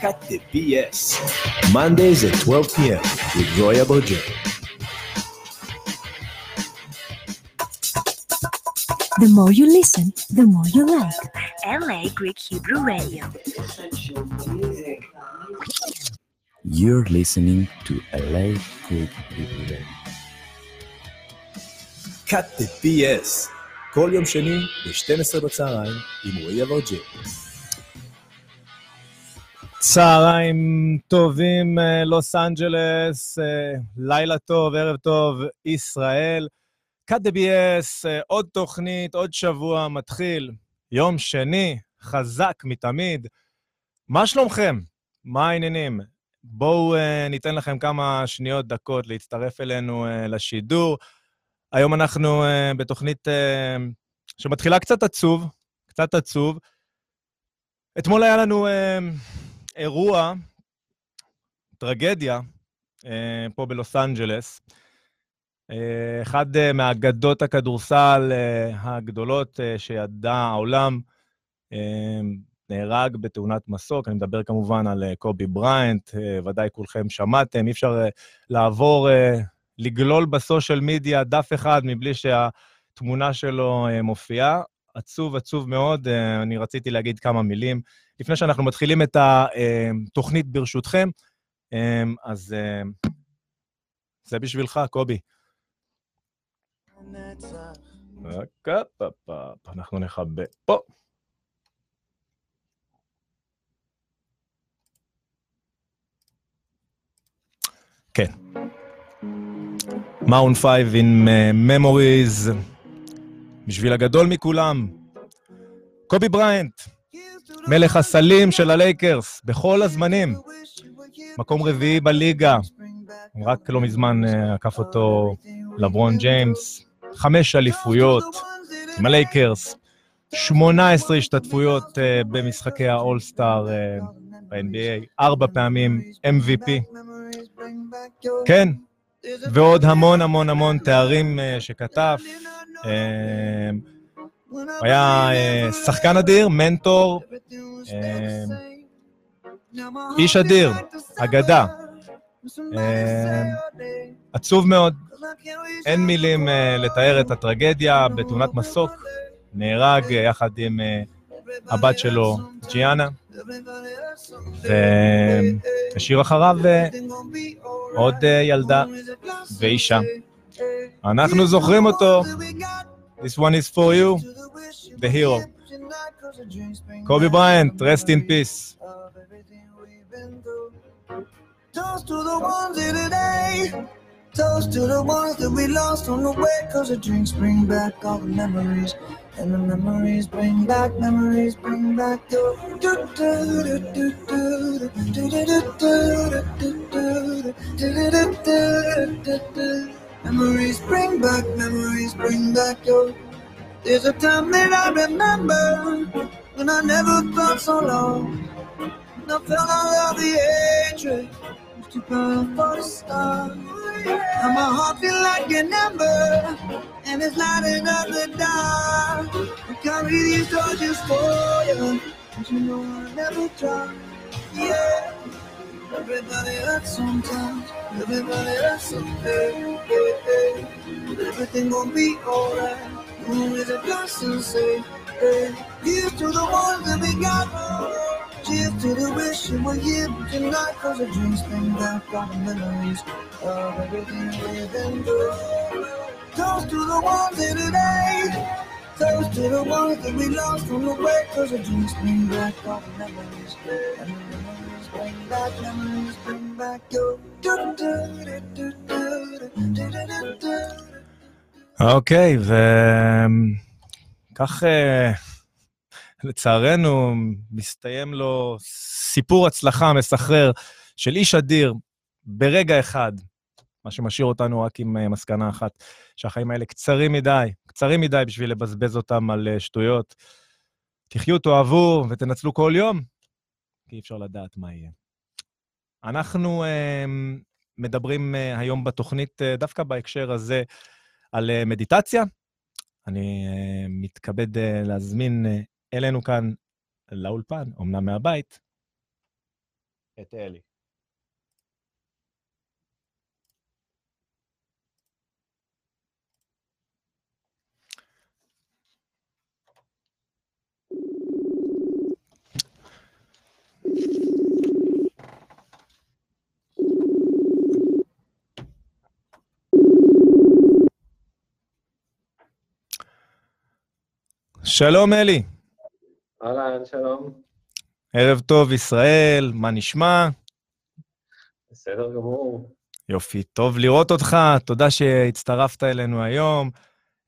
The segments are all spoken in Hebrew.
Cut the BS. Mondays at 12 p.m. with Roy Abergel. The more you listen, the more you like. LA Greek Hebrew Radio. You're listening to LA Greek Hebrew Radio. Cut the BS. כל יום שני ב-12 בצהריים עם רועי אברג'ל. צהריים טובים, אה, לוס אנג'לס, אה, לילה טוב, ערב טוב, ישראל. cut the BS, אה, עוד תוכנית, עוד שבוע מתחיל, יום שני, חזק מתמיד. מה שלומכם? מה העניינים? בואו ניתן לכם כמה שניות, דקות להצטרף אלינו לשידור. היום אנחנו בתוכנית שמתחילה קצת עצוב, קצת עצוב. אתמול היה לנו אירוע, טרגדיה, uh, פה בלוס אנג'לס. Uh, אחד uh, מאגדות הכדורסל הגדולות שידע העולם, נהרג בתאונת מסוק. אני מדבר כמובן על קובי בריינט, ודאי כולכם שמעתם, אי אפשר לעבור... לגלול בסושיאל מדיה דף אחד מבלי שהתמונה שלו אה, מופיעה. עצוב, עצוב מאוד. אה, אני רציתי להגיד כמה מילים. לפני שאנחנו מתחילים את התוכנית ברשותכם, אה, אז זה בשבילך, קובי. אנחנו נכבה פה. כן. מאון פייב עם ממוריז, בשביל הגדול מכולם, קובי בריינט, מלך הסלים של הלייקרס, בכל הזמנים. מקום רביעי בליגה, רק לא מזמן uh, עקף אותו לברון ג'יימס, חמש אליפויות עם הלייקרס, 18 השתתפויות uh, במשחקי האולסטאר uh, ב-NBA, ארבע פעמים MVP. כן, ועוד המון המון המון תארים שכתב. הוא היה uh, שחקן אדיר, מנטור, uh, איש אדיר, אגדה. Uh, עצוב מאוד. אין מילים לתאר את הטרגדיה בתאונת מסוק. נהרג יחד עם הבת שלו, ג'יאנה, והשאיר אחריו עוד ילדה ואישה. אנחנו זוכרים אותו. This one is for you, the hero. Kobe Bryant, rest in peace. Toast to the ones in. Toast to the ones that we lost on the way. Cause the drinks bring back all the memories. And the memories bring back, memories bring back. Memories bring back, memories bring back your. There's a time that I remember when I never felt so long. And I felt all of the hatred. Was too for the stars. And my heart feel like an ember, and it's lighting up the dark. I carry these torches for you, but you know I never try. Yeah. Everybody hurts sometimes. Everybody hurts someday. Everything gon' be alright. Who is a blessing? Say, hey. Here's to the ones that we got. Cheers to the wish you were here tonight. Cause the dreams bring back all the memories of everything we've been through. Toast to the ones in today. Toast to the ones that we lost on the way. Cause the dreams bring back the memories. The memories bring back, memories bring back your. אוקיי, וכך לצערנו מסתיים לו סיפור הצלחה מסחרר של איש אדיר ברגע אחד, מה שמשאיר אותנו רק עם מסקנה אחת, שהחיים האלה קצרים מדי, קצרים מדי בשביל לבזבז אותם על שטויות. תחיו, תאהבו ותנצלו כל יום, כי אי אפשר לדעת מה יהיה. אנחנו מדברים היום בתוכנית, דווקא בהקשר הזה, על uh, מדיטציה. אני uh, מתכבד uh, להזמין אלינו כאן לאולפן, אמנם מהבית, את אלי. שלום אלי. אהלן, שלום. ערב טוב, ישראל, מה נשמע? בסדר גמור. יופי, טוב לראות אותך, תודה שהצטרפת אלינו היום.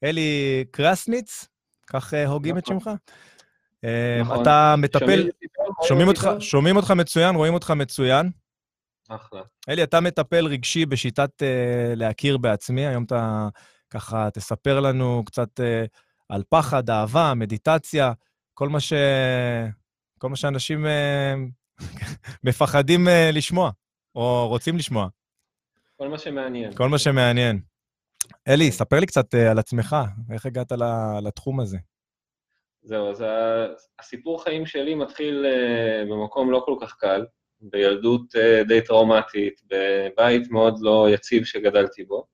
אלי קרסניץ, כך אה, הוגים את נכון. שמך? אה, נכון. אתה מטפל, שומעים אותך, שומעים אותך מצוין, רואים אותך מצוין. אחלה. אלי, אתה מטפל רגשי בשיטת uh, להכיר בעצמי, היום אתה ככה תספר לנו קצת uh, על פחד, אהבה, מדיטציה, כל מה, ש... כל מה שאנשים uh, מפחדים uh, לשמוע, או רוצים לשמוע, כל מה שמעניין. כל מה שמעניין. אלי, ספר לי קצת uh, על עצמך, איך הגעת לתחום הזה. זהו, אז הסיפור חיים שלי מתחיל אה, במקום לא כל כך קל, בילדות אה, די טראומטית, בבית מאוד לא יציב שגדלתי בו,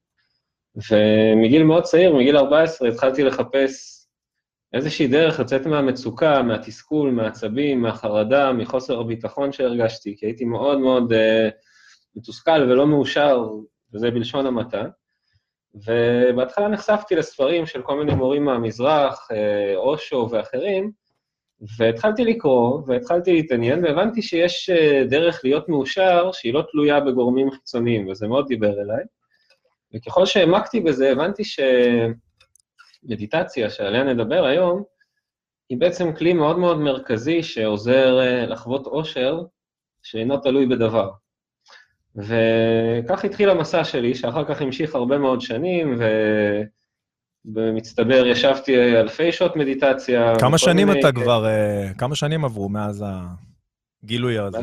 ומגיל מאוד צעיר, מגיל 14, התחלתי לחפש איזושהי דרך לצאת מהמצוקה, מהתסכול, מהעצבים, מהחרדה, מחוסר הביטחון שהרגשתי, כי הייתי מאוד מאוד אה, מתוסכל ולא מאושר, וזה בלשון המעטה. ובהתחלה נחשפתי לספרים של כל מיני מורים מהמזרח, אה, אושו ואחרים, והתחלתי לקרוא, והתחלתי להתעניין, והבנתי שיש אה, דרך להיות מאושר שהיא לא תלויה בגורמים חיצוניים, וזה מאוד דיבר אליי. וככל שהעמקתי בזה, הבנתי שמדיטציה, שעליה נדבר היום, היא בעצם כלי מאוד מאוד מרכזי שעוזר אה, לחוות אושר שאינו תלוי בדבר. וכך התחיל המסע שלי, שאחר כך המשיך הרבה מאוד שנים, ובמצטבר ישבתי אלפי שעות מדיטציה. כמה שנים מיני- אתה כבר, אה, כמה שנים עברו מאז הגילוי הזה?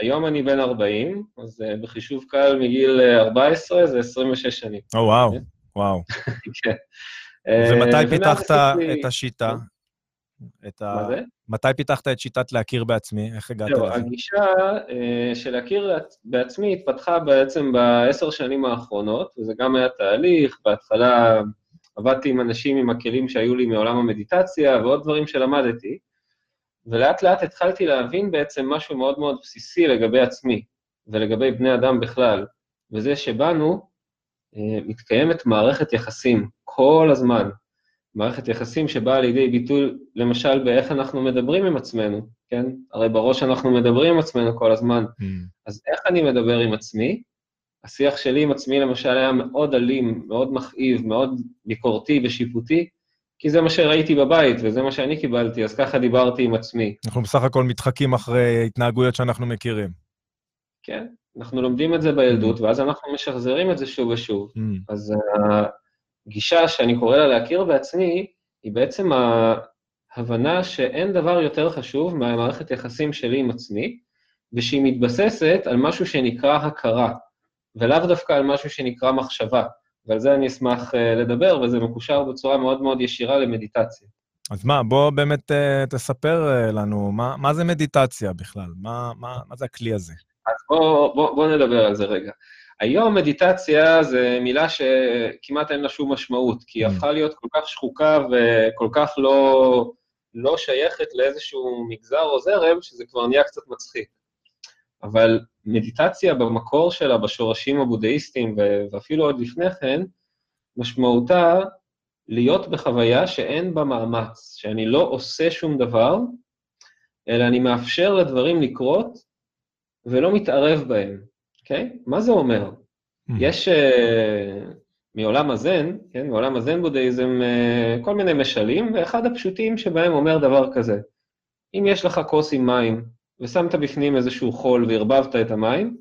היום אני בן 40, אז אה, בחישוב קל מגיל אה, 14 זה 26 שנים. או, וואו, כן. וואו. כן. אה, ומתי ומאז פיתחת את השיטה? את ה... מה זה? מתי פיתחת את שיטת להכיר בעצמי? איך הגעת לזה? הגישה אה, של להכיר בעצמי התפתחה בעצם בעשר שנים האחרונות, וזה גם היה תהליך, בהתחלה עבדתי עם אנשים עם הכלים שהיו לי מעולם המדיטציה ועוד דברים שלמדתי, ולאט לאט התחלתי להבין בעצם משהו מאוד מאוד בסיסי לגבי עצמי ולגבי בני אדם בכלל, וזה שבנו אה, מתקיימת מערכת יחסים כל הזמן, מערכת יחסים שבאה לידי ביטוי, למשל, באיך אנחנו מדברים עם עצמנו, כן? הרי בראש אנחנו מדברים עם עצמנו כל הזמן, Mm. אז איך אני מדבר עם עצמי? השיח שלי עם עצמי, למשל, היה מאוד אלים, מאוד מכאיב, מאוד ביקורתי ושיפוטי, כי זה מה שראיתי בבית וזה מה שאני קיבלתי, אז ככה דיברתי עם עצמי. אנחנו בסך הכל מתחקים אחרי התנהגויות שאנחנו מכירים. כן, אנחנו לומדים את זה בילדות, ואז אנחנו משחזרים את זה שוב ושוב. Mm. אז הגישה שאני קורא לה להכיר בעצמי, היא בעצם ההבנה שאין דבר יותר חשוב מהמערכת יחסים שלי עם עצמי, ושהיא מתבססת על משהו שנקרא הכרה, ולאו דווקא על משהו שנקרא מחשבה. ועל זה אני אשמח אה, לדבר, וזה מקושר בצורה מאוד מאוד ישירה למדיטציה. אז מה, בוא באמת uh, תספר uh, לנו, מה, מה זה מדיטציה בכלל? מה, מה, מה זה הכלי הזה? אז בואו בוא, בוא נדבר על זה רגע. היום מדיטציה זה מילה שכמעט אין לה שום משמעות, כי היא Mm. הפכה להיות כל כך שחוקה וכל כך לא, לא שייכת לאיזשהו מגזר או זרם, שזה כבר נהיה קצת מצחיק. אבל מדיטציה במקור שלה, בשורשים הבודהיסטיים, ואפילו עוד לפני כן, משמעותה להיות בחוויה שאין בה מאמץ, שאני לא עושה שום דבר, אלא אני מאפשר לדברים לקרות ולא מתערב בהם, אוקיי? מה זה אומר? Mm. יש uh, מעולם הזן, כן, מעולם הזן בודהיזם, uh, כל מיני משלים, ואחד הפשוטים שבהם אומר דבר כזה, אם יש לך כוס עם מים, ושמת בפנים איזשהו חול וערבבת את המים,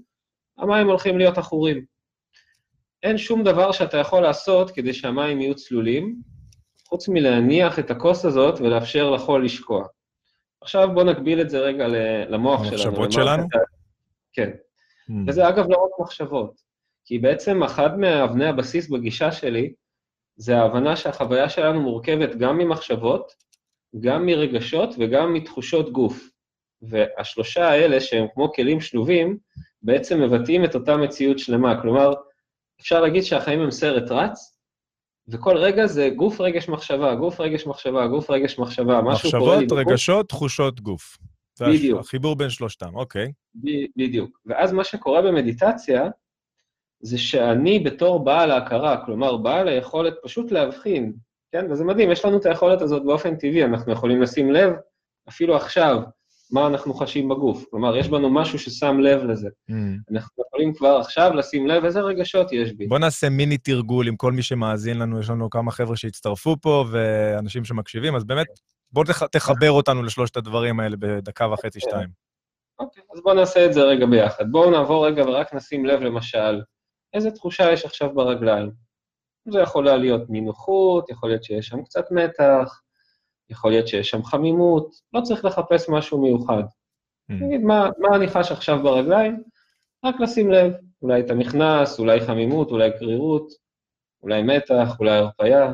המים הולכים להיות עכורים. אין שום דבר שאתה יכול לעשות כדי שהמים יהיו צלולים, חוץ מלהניח את הכוס הזאת ולאפשר לחול לשקוע. עכשיו בואו נקביל את זה רגע למוח שלנו. המחשבות שלנו? כן. Mm. וזה אגב לא רק מחשבות, כי בעצם אחת מאבני הבסיס בגישה שלי, זה ההבנה שהחוויה שלנו מורכבת גם ממחשבות גם מרגשות וגם מתחושות גוף. והשלושה האלה, שהם כמו כלים שלובים, בעצם מבטאים את אותה מציאות שלמה. כלומר, אפשר להגיד שהחיים הם סרט רץ, וכל רגע זה גוף, רגש, מחשבה, גוף, רגש, מחשבה, גוף, רגש, מחשבה, משהו קורה לי מחשבות, בגוף. רגשות, תחושות, גוף. בדיוק. החיבור בין שלושתם, אוקיי. ב- בדיוק. ואז מה שקורה במדיטציה, זה שאני בתור בעל ההכרה, כלומר, בעל היכולת פשוט להבחין, כן? וזה מדהים, יש לנו את היכולת הזאת באופן טבעי, אנחנו יכולים לשים לב, אפילו עכשיו, מה אנחנו חשים בגוף. כלומר, יש בנו משהו ששם לב לזה. Mm. אנחנו יכולים כבר עכשיו לשים לב איזה רגשות יש בי. בוא נעשה מיני תרגול עם כל מי שמאזין לנו, יש לנו כמה חבר'ה שהצטרפו פה ואנשים שמקשיבים, אז באמת, בוא תח- תחבר אותנו לשלושת הדברים האלה בדקה וחצי, שתיים. אוקיי, אז בואו נעשה את זה רגע ביחד. בואו נעבור רגע ורק נשים לב, למשל, איזה תחושה יש עכשיו ברגליים. זה יכול להיות נינוחות, יכול להיות שיש שם קצת מתח, יכול להיות שיש שם חמימות, לא צריך לחפש משהו מיוחד. Mm. נגיד, מה, מה אני חש עכשיו ברגליים? רק לשים לב, אולי אתה נכנס, אולי חמימות, אולי קרירות, אולי מתח, אולי הרפייה.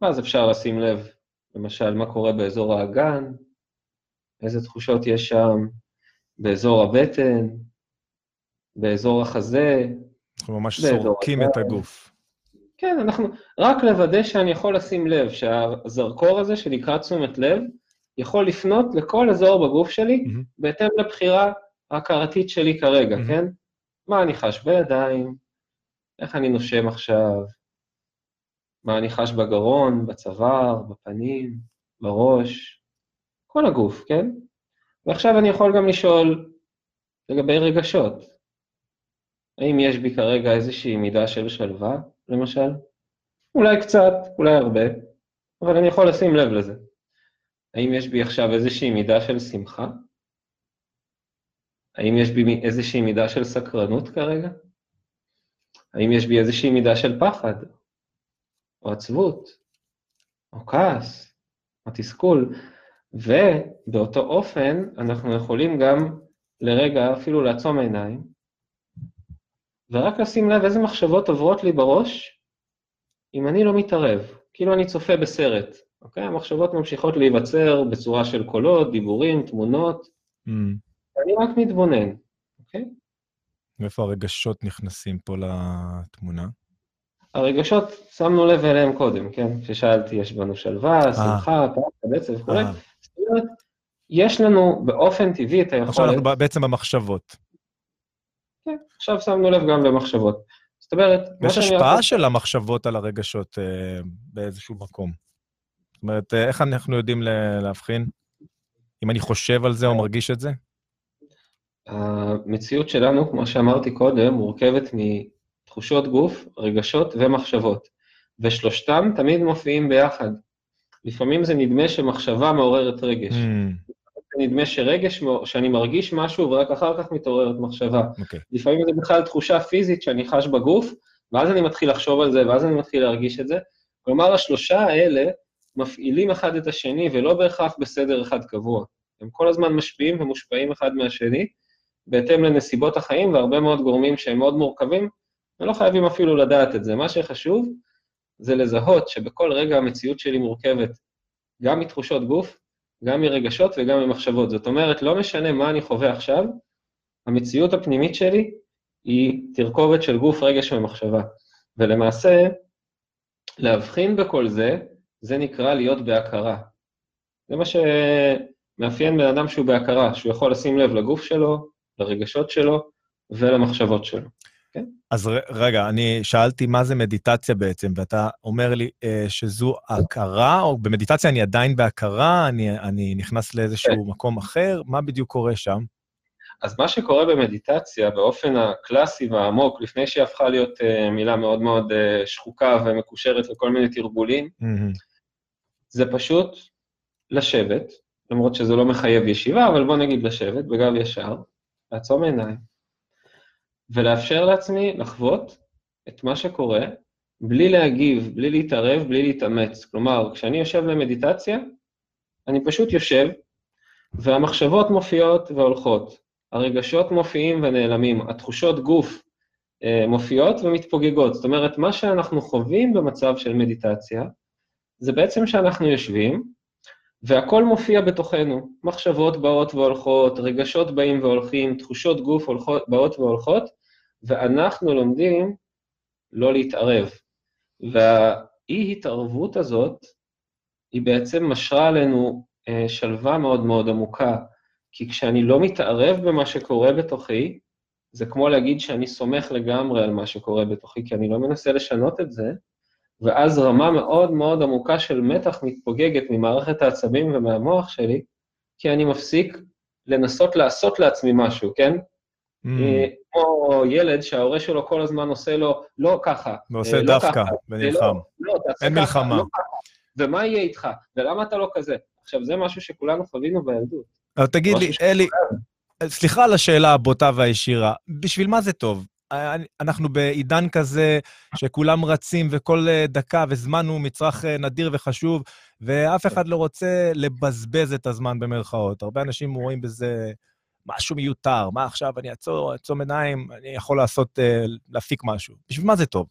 ואז אפשר לשים לב, למשל, מה קורה באזור האגן, איזה תחושות יש שם, באזור הבטן, באזור החזה. אנחנו ממש סורקים את. הגוף. כן, אנחנו, רק לוודא שאני יכול לשים לב שהזרקור הזה שנקרא תשומת לב, יכול לפנות לכל אזור בגוף שלי, מהמם. בהתאם לבחירה ההכרתית שלי כרגע, מהמם. כן? מה אני חש בידיים, איך אני נושם עכשיו, מה אני חש בגרון, בצוואר, בפנים, בראש, כל הגוף, כן? ועכשיו אני יכול גם לשאול לגבי רגשות. האם יש בי כרגע איזושהי מידה של שלווה, למשל? אולי קצת, אולי הרבה, אבל אני יכול לשים לב לזה. האם יש בי עכשיו איזושהי מידה של שמחה? האם יש בי איזושהי מידה של סקרנות כרגע? האם יש בי איזושהי מידה של פחד, או עצבות, או כעס, או תסכול? ובאותו אופן אנחנו יכולים גם לרגע אפילו לעצום עיניים, ורק לשים לב איזה מחשבות עוברות לי בראש אם אני לא מתערב, כאילו אני צופה בסרט, אוקיי? המחשבות ממשיכות להיווצר בצורה של קולות, דיבורים, תמונות, Mm. ואני רק מתבונן, אוקיי? ואיפה הרגשות נכנסים פה לתמונה? הרגשות, שמנו לב אליהם קודם, כן? כששאלתי, יש בנו שלווה, שמחה, פחד, עצב וכולי. אה, זאת אומרת, יש לנו באופן טבעי את עכשיו היכולת... אנחנו ב- בעצם במחשבות. עכשיו שמנו לב גם למחשבות. זאת אומרת, שאני השפעה רק- של המחשבות על הרגשות אה, באיזשהו מקום. זאת אומרת, אה, איך אנחנו יודעים להבחין? אם אני חושב על זה או מרגיש את זה? המציאות שלנו, כמו שאמרתי קודם, מורכבת מתחושות גוף, רגשות ומחשבות, ושלושתם תמיד מופיעים ביחד. לפעמים זה נדמה שמחשבה מעוררת רגש. Mm, נדמה שרגש, שאני מרגיש משהו ורק אחר כך מתעוררת מחשבה. אוקיי. לפעמים זה בכלל תחושה פיזית שאני חש בגוף, ואז אני מתחיל לחשוב על זה, ואז אני מתחיל להרגיש את זה. כלומר, השלושה האלה מפעילים אחד את השני, ולא בהכרח בסדר אחד קבוע. הם כל הזמן משפיעים ומושפעים אחד מהשני, בהתאם לנסיבות החיים, והרבה מאוד גורמים שהם מאוד מורכבים, ולא חייבים אפילו לדעת את זה. מה שחשוב זה לזהות שבכל רגע המציאות שלי מורכבת גם מתחושות גוף, גם מרגשות וגם ממחשבות. זאת אומרת, לא משנה מה אני חווה עכשיו, המציאות הפנימית שלי היא תרכובת של גוף, רגש ומחשבה. ולמעשה, להבחין בכל זה, זה נקרא להיות בהכרה. זה מה שמאפיין בן אדם שהוא בהכרה, שהוא יכול לשים לב לגוף שלו, לרגשות שלו ולמחשבות שלו. אז ר- רגע, אני שאלתי מה זה מדיטציה בעצם, ואתה אומר לי אה, שזו הכרה, או במדיטציה אני עדיין בהכרה, אני, אני נכנס לאיזשהו מקום אחר, מה בדיוק קורה שם? אז מה שקורה במדיטציה, באופן הקלאסי והעמוק, לפני שהיא הפכה להיות uh, מילה מאוד מאוד uh, שחוקה ומקושרת לכל מיני תרגולים, מהמם. זה פשוט לשבת, למרות שזה לא מחייב ישיבה, אבל בוא נגיד לשבת בגב ישר, לעצום עיניים, ולאפשר לעצמי לחוות את מה שקורה בלי להגיב, בלי להתערב, בלי להתאמץ. כלומר, כשאני יושב למדיטציה, אני פשוט יושב, והמחשבות מופיעות והולכות, הרגשות מופיעים ונעלמים, התחושות גוף אה, מופיעות ומתפוגגות. זאת אומרת, מה שאנחנו חווים במצב של מדיטציה, זה בעצם שאנחנו יושבים, והכל מופיע בתוכנו. מחשבות באות והולכות, רגשות באים והולכים, תחושות גוף הולכות, באות והולכות, ואנחנו לומדים לא להתערב. והאי-התערבות הזאת, היא בעצם משרה עלינו אה, שלווה מאוד מאוד עמוקה, כי כשאני לא מתערב במה שקורה בתוכי, זה כמו להגיד שאני סומך לגמרי על מה שקורה בתוכי, כי אני לא מנסה לשנות את זה, ואז רמה מאוד מאוד עמוקה של מתח מתפוגגת ממערכת העצבים ומהמוח שלי, כי אני מפסיק לנסות לעשות לעצמי משהו, כן? Mm. אה, כמו ילד שההורה שלו כל הזמן עושה לו, לא ככה. ועושה אה, לא דווקא, ככה, ונלחם. לא, לא, תעשה אין ככה, מלחמה. לא ככה. ומה יהיה איתך? ולמה אתה לא כזה? עכשיו, זה משהו שכולנו חווינו בילדות. אבל תגיד לי, אלי, סליחה על השאלה הבוטה והישירה, בשביל מה זה טוב? אני- אנחנו בעידן כזה שכולם רצים וכל אה, דקה וזמן הוא מצרך אה, נדיר וחשוב, ואף אחד לא רוצה לבזבז את הזמן במרכאות. הרבה אנשים רואים בזה משהו מיותר. מה עכשיו, אני אעצור, אעצום עיניים, אני יכול לעשות, אה, להפיק משהו. בשביל מה זה טוב?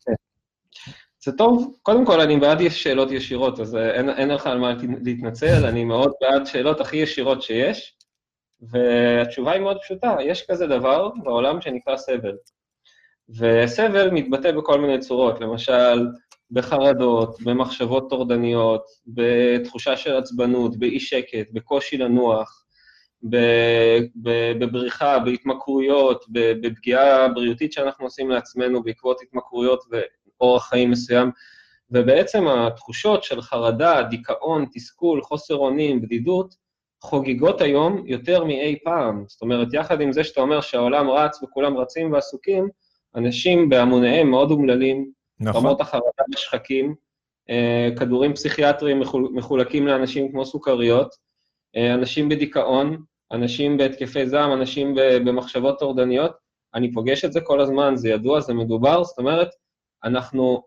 זה טוב. קודם כל, אני בעד שאלות ישירות, אז אה, אין, אין לך על מה להתנצל, אני מאוד בעד שאלות הכי ישירות שיש, והתשובה היא מאוד פשוטה, יש כזה דבר בעולם שנקרא סבל. וסבל מתבטא בכל מיני צורות, למשל, בחרדות, במחשבות טורדניות, בתחושה של עצבנות, באי שקט, בקושי לנוח, בבריחה, בהתמכרויות, בפגיעה בריאותית שאנחנו עושים לעצמנו בעקבות התמכרויות ואורח חיים מסוים, ובעצם התחושות של חרדה, דיכאון, תסכול, חוסר אונים, בדידות, חוגגות היום יותר מאי פעם. זאת אומרת, יחד עם זה שאתה אומר שהעולם רץ וכולם רצים ועסוקים, אנשים בהמוניהם מאוד אומללים, נכון. רמות החרדה בשחקים, אה, כדורים פסיכיאטריים מחול- מחולקים לאנשים כמו סוכריות, אנשים בדיכאון, אנשים בהתקפי זעם, אנשים במחשבות טורדניות. אני פוגש את זה כל הזמן, זה ידוע, זה מדובר, זאת אומרת, אנחנו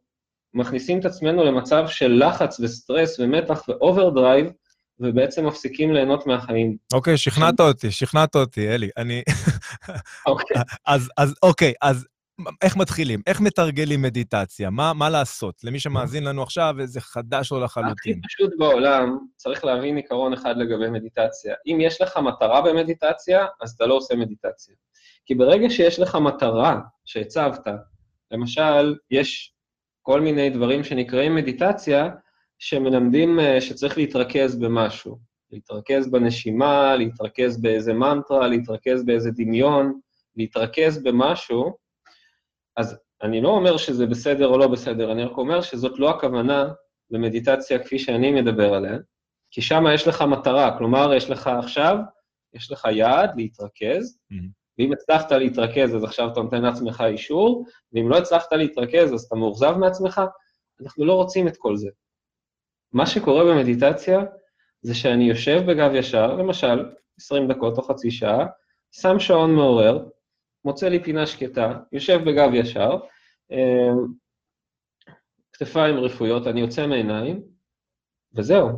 מכניסים את עצמנו למצב של לחץ וסטרס ומתח ו overdrive, ובעצם מפסיקים ליהנות מהחיים. אוקיי, שכנעת אותי, שכנעת אותי, אלי. אני... אוקיי. אז, אז אוקיי, אז איך מתחילים? איך מתרגלים מדיטציה? מה, מה לעשות? למי שמאזין לנו עכשיו, זה חדש לו הכי לחלוטין. פשוט בעולם, צריך להבין עיקרון אחד לגבי מדיטציה. אם יש לך מטרה במדיטציה, אז אתה לא עושה מדיטציה. כי ברגע שיש לך מטרה שהצבת, למשל, יש כל מיני דברים שנקראים מדיטציה, שמלמדים אה, שצריך להתרכז במשהו. להתרכז בנשימה, להתרכז באיזה מנטרה, להתרכז באיזה דמיון, להתרכז במשהו, אז אני לא אומר שזה בסדר או לא בסדר, אני רק אומר שזאת לא הכוונה במדיטציה כפי שאני מדבר עליה, כי שם יש לך מטרה, כלומר, יש לך עכשיו, יש לך יעד להתרכז, Mhm. ואם הצלחת להתרכז, אז עכשיו אתה נותן לעצמך אישור, ואם לא הצלחת להתרכז, אז אתה מאוכזב מעצמך, אנחנו לא רוצים את כל זה. מה שקורה במדיטציה, זה שאני יושב בגב ישר, למשל, 20 דקות או חצי שעה, שם שעון מעורר, מוצא לי פינה שקטה, יושב בגב ישר, אה, כתפיים רפויות, אני יוצא מעיניים, וזהו.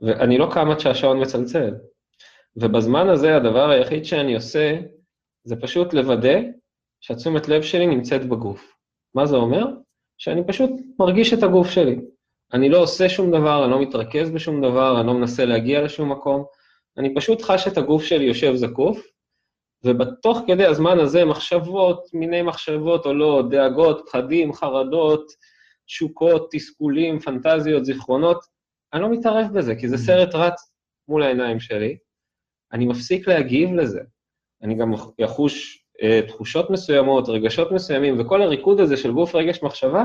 ואני לא קם עד שהשעון מצלצל. ובזמן הזה הדבר היחיד שאני עושה, זה פשוט לוודא שהתשומת לב שלי נמצאת בגוף. מה זה אומר? שאני פשוט מרגיש את הגוף שלי. אני לא עושה שום דבר, אני לא מתרכז בשום דבר, אני לא מנסה להגיע לשום מקום, אני פשוט חש את הגוף שלי יושב זקוף, ובתוך כדי הזמן הזה מחשבות, מיני מחשבות עולות, דאגות, פחדים, חרדות, תשוקות, תסכולים, פנטזיות, זיכרונות, אני לא מתערב בזה, כי זה סרט רץ מול העיניים שלי. אני מפסיק להגיב לזה. אני גם יחוש אה, תחושות מסוימות, רגשות מסוימים, וכל הריקוד הזה של גוף, רגש, מחשבה,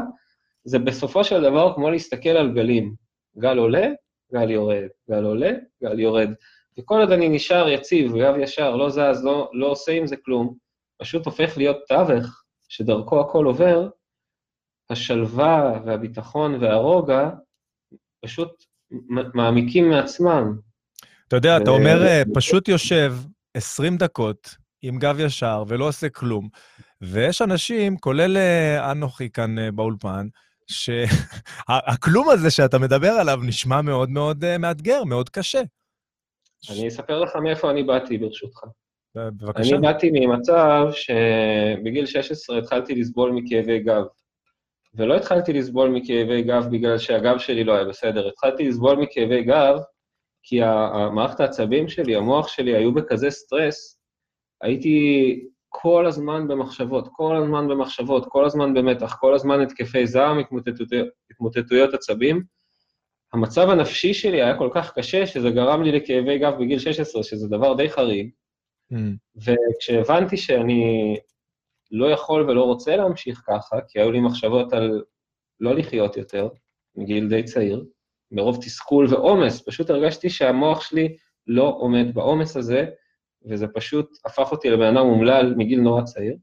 זה בסופו של דבר כמו להסתכל על גלים. גל עולה, גל יורד, גל עולה, גל יורד. וכל עוד אני נשאר יציב, גב ישר, לא זז, לא, לא עושה עם זה כלום, פשוט הופך להיות תווך שדרכו הכל עובר, השלווה והביטחון והרוגע פשוט מעמיקים מעצמם. אתה יודע, אתה ו- אומר, אה, פשוט יושב 20 דקות עם גב ישר ולא עושה כלום, ויש אנשים, כולל אה, אנוכי כאן אה, באולפן, שהכלום הזה שאתה מדבר עליו נשמע מאוד מאוד מאתגר, מאוד קשה. אני אספר לך מאיפה אני באתי, ברשותך. אה, בבקשה. אני באתי ממצב שבגיל 16 התחלתי לסבול מכאבי גב. ולא התחלתי לסבול מכאבי גב בגלל שהגב שלי לא היה בסדר, התחלתי לסבול מכאבי גב כי המערכת העצבים שלי, המוח שלי, היו בכזה סטרס, הייתי כל הזמן במחשבות, כל הזמן במחשבות, כל הזמן במתח, כל הזמן התקפי זעם, התמוטטויות, התמוטטויות עצבים. המצב הנפשי שלי היה כל כך קשה, שזה גרם לי לכאבי גב בגיל 16, שזה דבר די חריג. Mm. וכשהבנתי שאני לא יכול ולא רוצה להמשיך ככה, כי היו לי מחשבות על לא לחיות יותר, מגיל די צעיר, מרוב תסכול ועומס, פשוט הרגשתי שהמוח שלי לא עומד בעומס הזה, וזה פשוט הפך אותי לבן אדם אומלל מגיל נורא צעיר.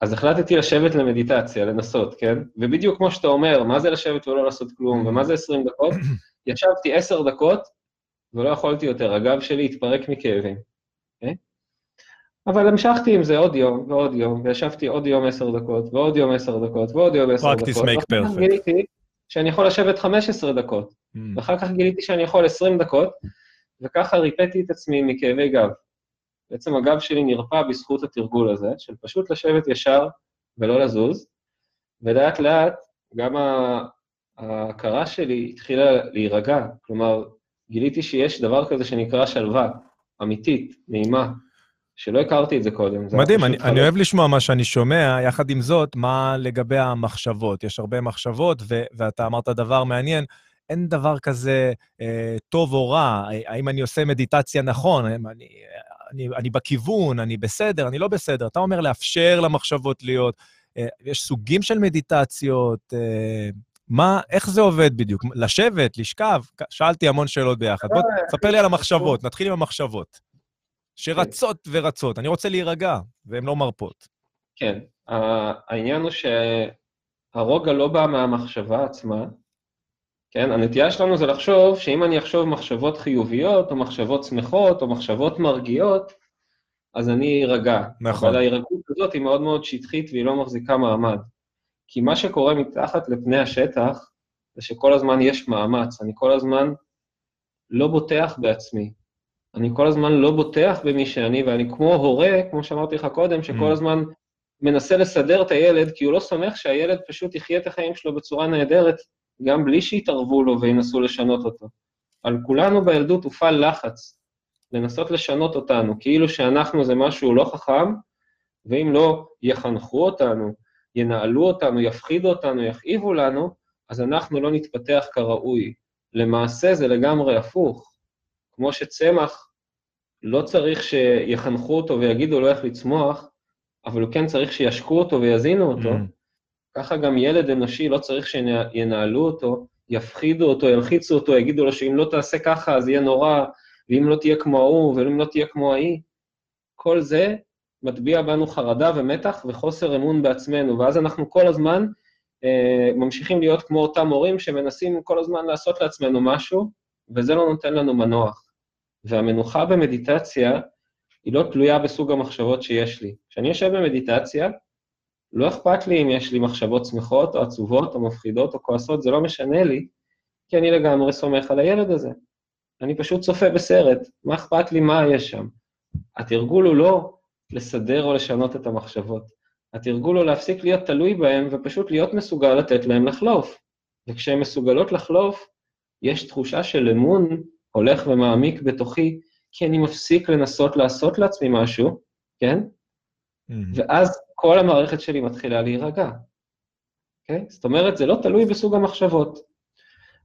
אז החלטתי לשבת למדיטציה, לנסות, כן? ובדיוק כמו שאתה אומר, מה זה לשבת ולא לעשות כלום, ומה זה 20 דקות? ישבתי 10 דקות ולא יכולתי יותר, הגב שלי התפרק מכאבים. Okay? אבל המשכתי עם זה עוד יום ועוד יום, וישבתי עוד יום 10 דקות, ועוד יום 10 דקות, ועוד יום 10 דקות. Practice make ואחר כך perfect. גיליתי שאני יכול לשבת 15 דקות, Mm. ואחר כך גיליתי שאני יכול 20 דקות, וככה ריפאתי את עצמי מכאבי גב. בעצם הגב שלי נרפא בזכות התרגול הזה, של פשוט לשבת ישר ולא לזוז, ולאט לאט גם ההכרה שלי התחילה להירגע. כלומר, גיליתי שיש דבר כזה שנקרא שלווה, אמיתית, נעימה, שלא הכרתי את זה קודם. זה מדהים, אני. אני אוהב לשמוע מה שאני שומע, יחד עם זאת, מה לגבי המחשבות? יש הרבה מחשבות, ו- ואתה אמרת דבר מעניין, אין דבר כזה אה, טוב או רע, האם אני עושה מדיטציה נכון, אני, אני, אני בכיוון, אני בסדר, אני לא בסדר. אתה אומר לאפשר למחשבות להיות, אה, יש סוגים של מדיטציות, אה, מה, איך זה עובד בדיוק? לשבת, לשכב? שאלתי המון שאלות ביחד. בוא, תספר לי על המחשבות, נתחיל עם המחשבות. שרצות ורצות, אני רוצה להירגע, והן לא מרפות. כן, העניין הוא שהרוגע לא בא מהמחשבה עצמה, כן? הנטייה שלנו זה לחשוב שאם אני אחשוב מחשבות חיוביות, או מחשבות שמחות, או מחשבות מרגיעות, אז אני אירגע. נכון. אבל ההירגעות הזאת היא מאוד מאוד שטחית והיא לא מחזיקה מעמד. כי מה שקורה מתחת לפני השטח, זה שכל הזמן יש מאמץ, אני כל הזמן לא בוטח בעצמי. אני כל הזמן לא בוטח במי שאני, ואני כמו הורה, כמו שאמרתי לך קודם, שכל Mm. הזמן מנסה לסדר את הילד, כי הוא לא סומך שהילד פשוט יחיה את החיים שלו בצורה נהדרת, גם בלי שיתערבו לו וינסו לשנות אותו. על כולנו בילדות הופעל לחץ לנסות לשנות אותנו, כאילו שאנחנו זה משהו לא חכם, ואם לא יחנכו אותנו, ינהלו אותנו, יפחידו אותנו, יכאיבו לנו, אז אנחנו לא נתפתח כראוי. למעשה זה לגמרי הפוך. כמו שצמח לא צריך שיחנכו אותו ויגידו לו איך לצמוח, אבל הוא כן צריך שישקו אותו ויזינו אותו, Mm. ככה גם ילד אנושי לא צריך שינהלו אותו, יפחידו אותו, ילחיצו אותו, יגידו לו שאם לא תעשה ככה אז יהיה נורא, ואם לא תהיה כמו ההוא, ואם לא תהיה כמו ההיא. כל זה מטביע בנו חרדה ומתח וחוסר אמון בעצמנו, ואז אנחנו כל הזמן אה, ממשיכים להיות כמו אותם הורים שמנסים כל הזמן לעשות לעצמנו משהו, וזה לא נותן לנו מנוח. והמנוחה במדיטציה היא לא תלויה בסוג המחשבות שיש לי. כשאני יושב במדיטציה, לא אכפת לי אם יש לי מחשבות שמחות או עצובות או מפחידות או כועסות, זה לא משנה לי, כי אני לגמרי סומך על הילד הזה. אני פשוט צופה בסרט, מה אכפת לי מה יש שם? התרגול הוא לא לסדר או לשנות את המחשבות. התרגול הוא להפסיק להיות תלוי בהם ופשוט להיות מסוגל לתת להם לחלוף. וכשהן מסוגלות לחלוף, יש תחושה של אמון הולך ומעמיק בתוכי, כי אני מפסיק לנסות לעשות לעצמי משהו, כן? Mm. ואז כל המערכת שלי מתחילה להירגע. אוקיי? זאת אומרת, זה לא תלוי בסוג המחשבות.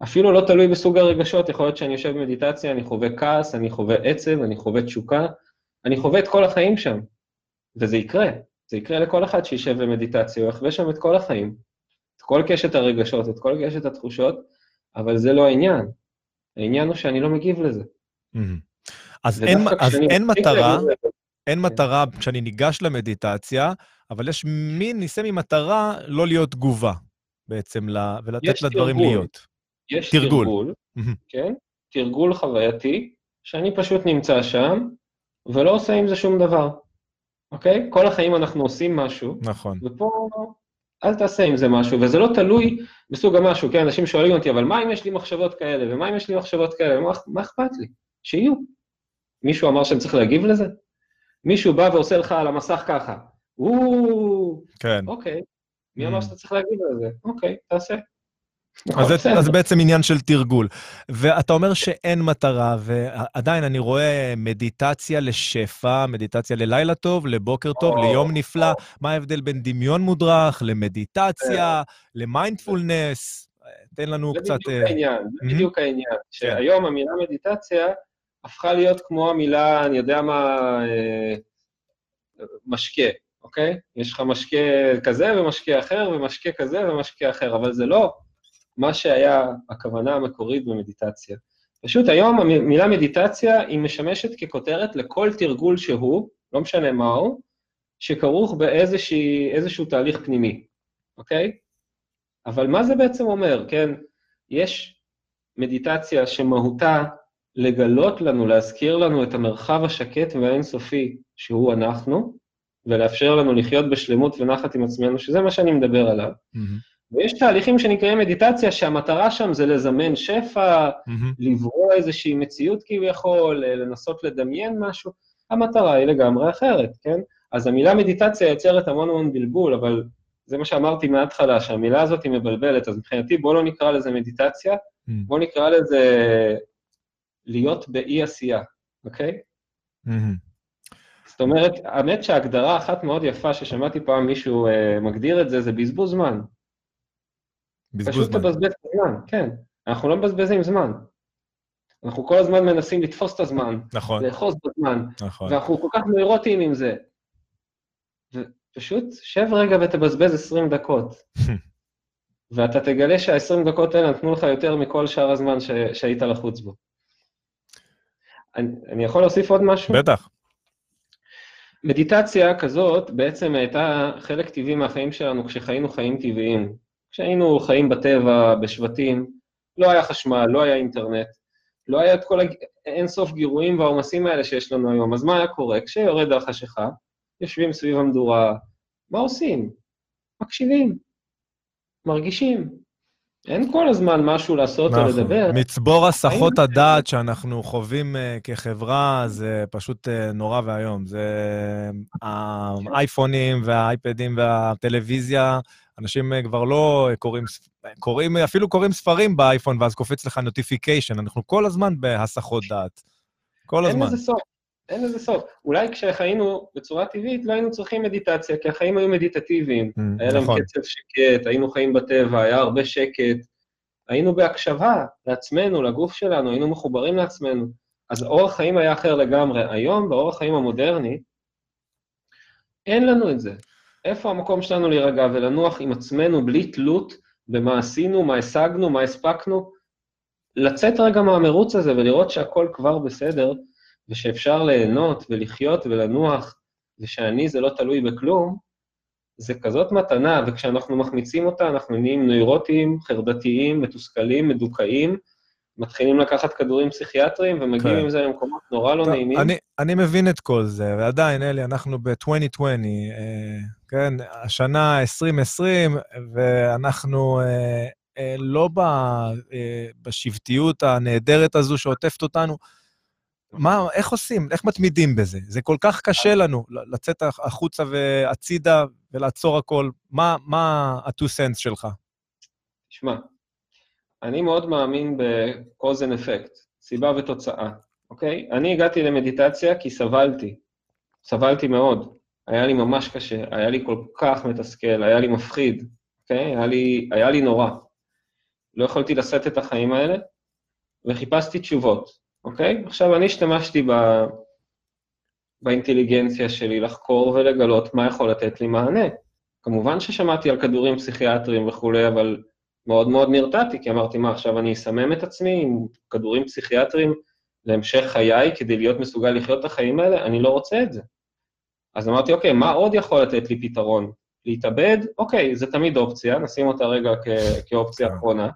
אפילו לא תלוי בסוג הרגשות, יכול להיות שאני יושב במדיטציה, אני חווה כעס, אני חווה עצב, אני חווה תשוקה, אני חווה את כל החיים שם. וזה יקרה, זה יקרה לכל אחד שישב במדיטציה, הוא יחווה שם את כל החיים, את כל קשת הרגשות, את כל קשת התחושות, אבל זה לא העניין. העניין הוא שאני לא מגיב לזה. אז אין, אז מטרה, אין מטרה כשאני ניגש למדיטציה, אבל יש מין, ניסה ממטרה לא להיות תגובה בעצם, ל- ולתת לדברים תרגול. להיות. יש תרגול. תרגול. כן? תרגול חווייתי, שאני פשוט נמצא שם, ולא עושה עם זה שום דבר, אוקיי? כל החיים אנחנו עושים משהו, נכון. ופה אל תעשה עם זה משהו, וזה לא תלוי בסוג המשהו, כן? אנשים שואלים אותי, אבל מה אם יש לי מחשבות כאלה, ומה אם יש לי מחשבות כאלה, מה, מה אכפת לי? שיהיו. מישהו אמר שאני צריך להגיב לזה? מישהו בא ועושה לך על המסך ככה, או, כן. אוקיי, מי Mm. אמר שאתה צריך להגיב לזה? אוקיי, תעשה. נכון, אז זה. אז זה בעצם עניין של תרגול. ואתה אומר שאין מטרה, ועדיין אני רואה מדיטציה לשפע, מדיטציה ללילה טוב, לבוקר טוב, או, ליום נפלא. מה ההבדל בין דמיון מודרך למדיטציה, למיינדפולנס? תן לנו זה קצת... בדיוק אה, העניין, זה. בדיוק העניין. שהיום המילה מדיטציה הפכה להיות כמו המילה, אני יודע מה, אה, משקה, אוקיי? יש לך משקה כזה ומשקה אחר, ומשקה כזה ומשקה אחר, אבל זה לא מה שהיה הכוונה המקורית במדיטציה. פשוט היום המילה מדיטציה היא משמשת ככותרת לכל תרגול שהוא, לא משנה מהו, שכרוך באיזשהו תהליך פנימי, אוקיי? אבל מה זה בעצם אומר, כן? יש מדיטציה שמהותה לגלות לנו, להזכיר לנו את המרחב השקט והאינסופי שהוא אנחנו, ולאפשר לנו לחיות בשלמות ונחת עם עצמנו, שזה מה שאני מדבר עליו. מהמם, ויש תהליכים שנקראים מדיטציה, שהמטרה שם זה לזמן שפע, מהמם. לברוא איזושהי מציאות כביכול, אה, לנסות לדמיין משהו, המטרה היא לגמרי אחרת, כן? אז המילה מדיטציה יוצרת המון המון בלבול, אבל זה מה שאמרתי מההתחלה, שהמילה הזאת היא מבלבלת, אז מבחינתי בואו לא נקרא לזה מדיטציה, מהמם, בואו נקרא לזה להיות באי-עשייה, אוקיי? מהמם. זאת אומרת, האמת שהגדרה אחת מאוד יפה ששמעתי פעם מישהו אה, מגדיר את זה, זה בזבוז זמן. בזבוז פשוט זמן. תבזבז את הזמן, כן. אנחנו לא מבזבזים זמן. אנחנו כל הזמן מנסים לתפוס את הזמן, נכון, לאחוז בזמן, נכון. ואנחנו כל כך נוירוטיים עם זה. ופשוט שב רגע ותבזבז 20 דקות, ואתה תגלה שה-20 דקות האלה נתנו לך יותר מכל שאר הזמן ש... שהיית לחוץ בו. אני, אני יכול להוסיף עוד משהו? בטח. מדיטציה כזאת בעצם הייתה חלק טבעי מהחיים שלנו כשחיינו חיים טבעיים. כשהיינו חיים בטבע, בשבטים, לא היה חשמל, לא היה אינטרנט, לא היה את כל האינסוף גירויים והעומסים האלה שיש לנו היום. אז מה היה קורה? כשיורד החשיכה, יושבים סביב המדורה, מה עושים? מקשיבים, מרגישים. אין כל הזמן משהו לעשות או נכון. לדבר. מצבור הסחות הדעת שאנחנו חווים אה, כחברה, זה פשוט אה, נורא ואיום. זה האייפונים והאייפדים והטלוויזיה, אנשים אה, כבר לא קוראים, קוראים, אפילו קוראים ספרים באייפון, ואז קופץ לך נוטיפיקיישן. אנחנו כל הזמן בהסחות דעת. כל אין הזמן. לזה סוף, אין לזה סוף. אולי כשחיינו בצורה טבעית לא היינו צריכים מדיטציה, כי החיים היו מדיטטיביים. Mm, היה להם נכון. קצב שקט, היינו חיים בטבע, היה הרבה שקט. היינו בהקשבה לעצמנו, לגוף שלנו, היינו מחוברים לעצמנו. אז אורח חיים היה אחר לגמרי. היום, באורח חיים המודרני, אין לנו את זה. איפה המקום שלנו להירגע ולנוח עם עצמנו בלי תלות במה עשינו, מה השגנו, מה הספקנו? לצאת רגע מהמרוץ הזה ולראות שהכל כבר בסדר, ושאפשר ליהנות ולחיות ולנוח, ושאני זה לא תלוי בכלום, זה כזאת מתנה, וכשאנחנו מחמיצים אותה, אנחנו נהיים נוירוטיים, חרדתיים, מתוסכלים, מדוכאים, מתחילים לקחת כדורים פסיכיאטריים, ומגיעים כן. עם זה למקומות נורא לא טוב, נעימים. אני, אני מבין את כל זה, ועדיין, אלי, אנחנו ב-2020, אה, כן, השנה 2020, ואנחנו אה, אה, לא ב, אה, בשבטיות הנהדרת הזו שעוטפת אותנו. מה, איך עושים? איך מתמידים בזה? זה כל כך קשה לנו לצאת החוצה והצידה ולעצור הכל. מה, מה ה-two cents שלך? תשמע, אני מאוד מאמין ב-cause and effect, סיבה ותוצאה, אוקיי? אני הגעתי למדיטציה כי סבלתי. סבלתי מאוד. היה לי ממש קשה, היה לי כל כך מתסכל, היה לי מפחיד, אוקיי? היה לי, היה לי נורא. לא יכולתי לשאת את החיים האלה, וחיפשתי תשובות, אוקיי? עכשיו, אני השתמשתי ב... באינטליגנציה שלי לחקור ולגלות מה יכול לתת לי מענה. כמובן ששמעתי על כדורים פסיכיאטריים וכולי, אבל מאוד מאוד נרתעתי, כי אמרתי, מה, עכשיו אני אסמם את עצמי עם כדורים פסיכיאטריים להמשך חיי כדי להיות מסוגל לחיות את החיים האלה? אני לא רוצה את זה. אז אמרתי, אוקיי, מה עוד יכול לתת לי פתרון? להתאבד? אוקיי, זה תמיד אופציה, נשים אותה רגע כ- כאופציה. אחרונה.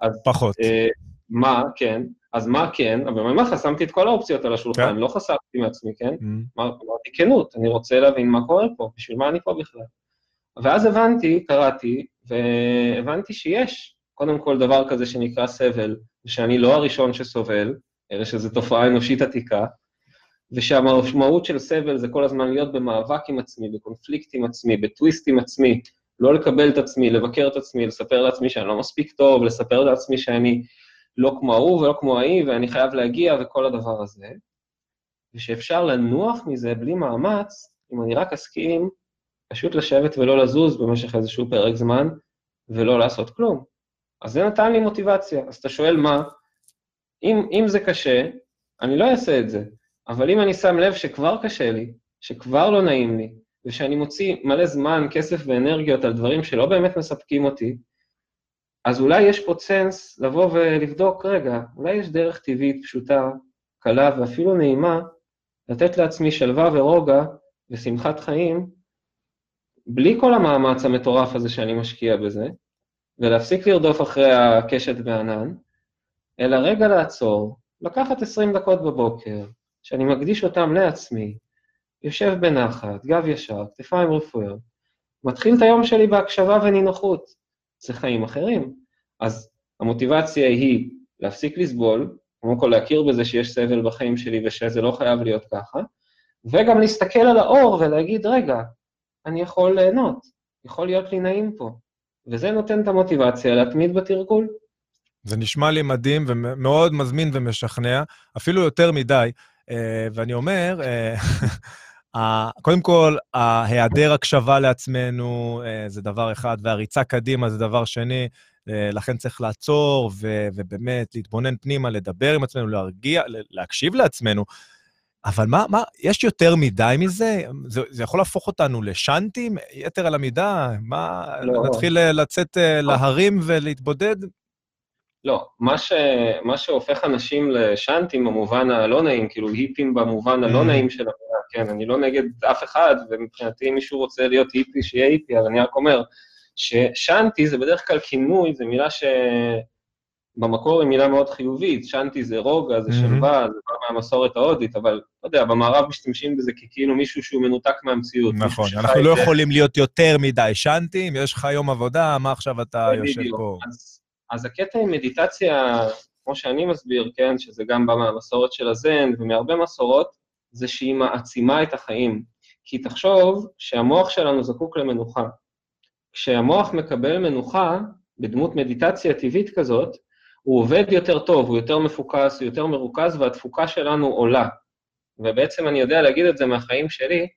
אז פחות. אה, מה, כן, אז מה כן, אבל אני אומר לך, שמתי את כל האופציות על השולחן, כן. לא חשפתי מעצמי, כן? Mm, אמר- אמרתי, כנות, אני רוצה להבין מה קורה פה, בשביל מה אני פה בכלל. ואז הבנתי, קראתי, והבנתי שיש קודם כל דבר כזה שנקרא סבל, ושאני לא הראשון שסובל, אלא שזו תופעה אנושית עתיקה, ושהמשמעות של סבל זה כל הזמן להיות במאבק עם עצמי, בקונפליקט עם עצמי, בטוויסט עם עצמי, לא לקבל את עצמי, לבקר את עצמי, לספר לעצמי שאני לא מספיק טוב, לספר לעצמי שאני לא כמו ההוא ולא כמו ההיא, ואני חייב להגיע וכל הדבר הזה. ושאפשר לנוח מזה בלי מאמץ, אם אני רק אסכים פשוט לשבת ולא לזוז במשך איזשהו פרק זמן, ולא לעשות כלום. אז זה נתן לי מוטיבציה. אז אתה שואל מה? אם, אם זה קשה, אני לא אעשה את זה. אבל אם אני שם לב שכבר קשה לי, שכבר לא נעים לי, ושאני מוציא מלא זמן, כסף ואנרגיות על דברים שלא באמת מספקים אותי, אז אולי יש פה צנס לבוא ולבדוק, רגע, אולי יש דרך טבעית, פשוטה, קלה ואפילו נעימה, לתת לעצמי שלווה ורוגע ושמחת חיים, בלי כל המאמץ המטורף הזה שאני משקיע בזה, ולהפסיק לרדוף אחרי הקשת בענן, אלא רגע לעצור, לקחת 20 דקות בבוקר, שאני מקדיש אותם לעצמי, יושב בנחת, גב ישר, כתפיים רפואיות, מתחיל את היום שלי בהקשבה ונינוחות. זה חיים אחרים. אז המוטיבציה היא להפסיק לסבול, קודם כל להכיר בזה שיש סבל בחיים שלי ושזה לא חייב להיות ככה, וגם להסתכל על האור ולהגיד, רגע, אני יכול ליהנות, יכול להיות לי נעים פה. וזה נותן את המוטיבציה להתמיד בתרגול. זה נשמע לי מדהים ומאוד מזמין ומשכנע, אפילו יותר מדי. אה, ואני אומר, אה, קודם כל, ההיעדר הקשבה לעצמנו אה, זה דבר אחד, והריצה קדימה זה דבר שני. לכן צריך לעצור ובאמת להתבונן פנימה, לדבר עם עצמנו, להרגיע, להקשיב לעצמנו. אבל מה, מה, יש יותר מדי מזה? זה, זה יכול להפוך אותנו לשאנטים, יתר על המידה? מה, לא. נתחיל לצאת להרים ולהתבודד? לא, מה, ש, מה שהופך אנשים לשאנטים במובן הלא נעים, כאילו היפים במובן הלא mm. נעים של כן, אני לא נגד אף אחד, ומבחינתי אם מישהו רוצה להיות היפי, שיהיה היפי, אבל אני רק אומר ששאנטי זה בדרך כלל כינוי, זו מילה שבמקור היא מילה מאוד חיובית, שאנטי זה רוגע, זה mm-hmm. שלווה, זה בא מהמסורת ההודית, אבל לא יודע, במערב משתמשים בזה ככאילו מישהו שהוא מנותק מהמציאות. נכון, אנחנו לא יכולים להיות יותר מדי שאנטים, יש לך יום עבודה, מה עכשיו אתה יושב פה? אז אז הקטע עם מדיטציה, כמו שאני מסביר, כן, שזה גם בא מהמסורת של הזן ומהרבה מסורות, זה שהיא מעצימה את החיים. כי תחשוב שהמוח שלנו זקוק למנוחה. כשהמוח מקבל מנוחה, בדמות מדיטציה טבעית כזאת, הוא עובד יותר טוב, הוא יותר מפוקס, הוא יותר מרוכז, והתפוקה שלנו עולה. ובעצם אני יודע להגיד את זה מהחיים שלי,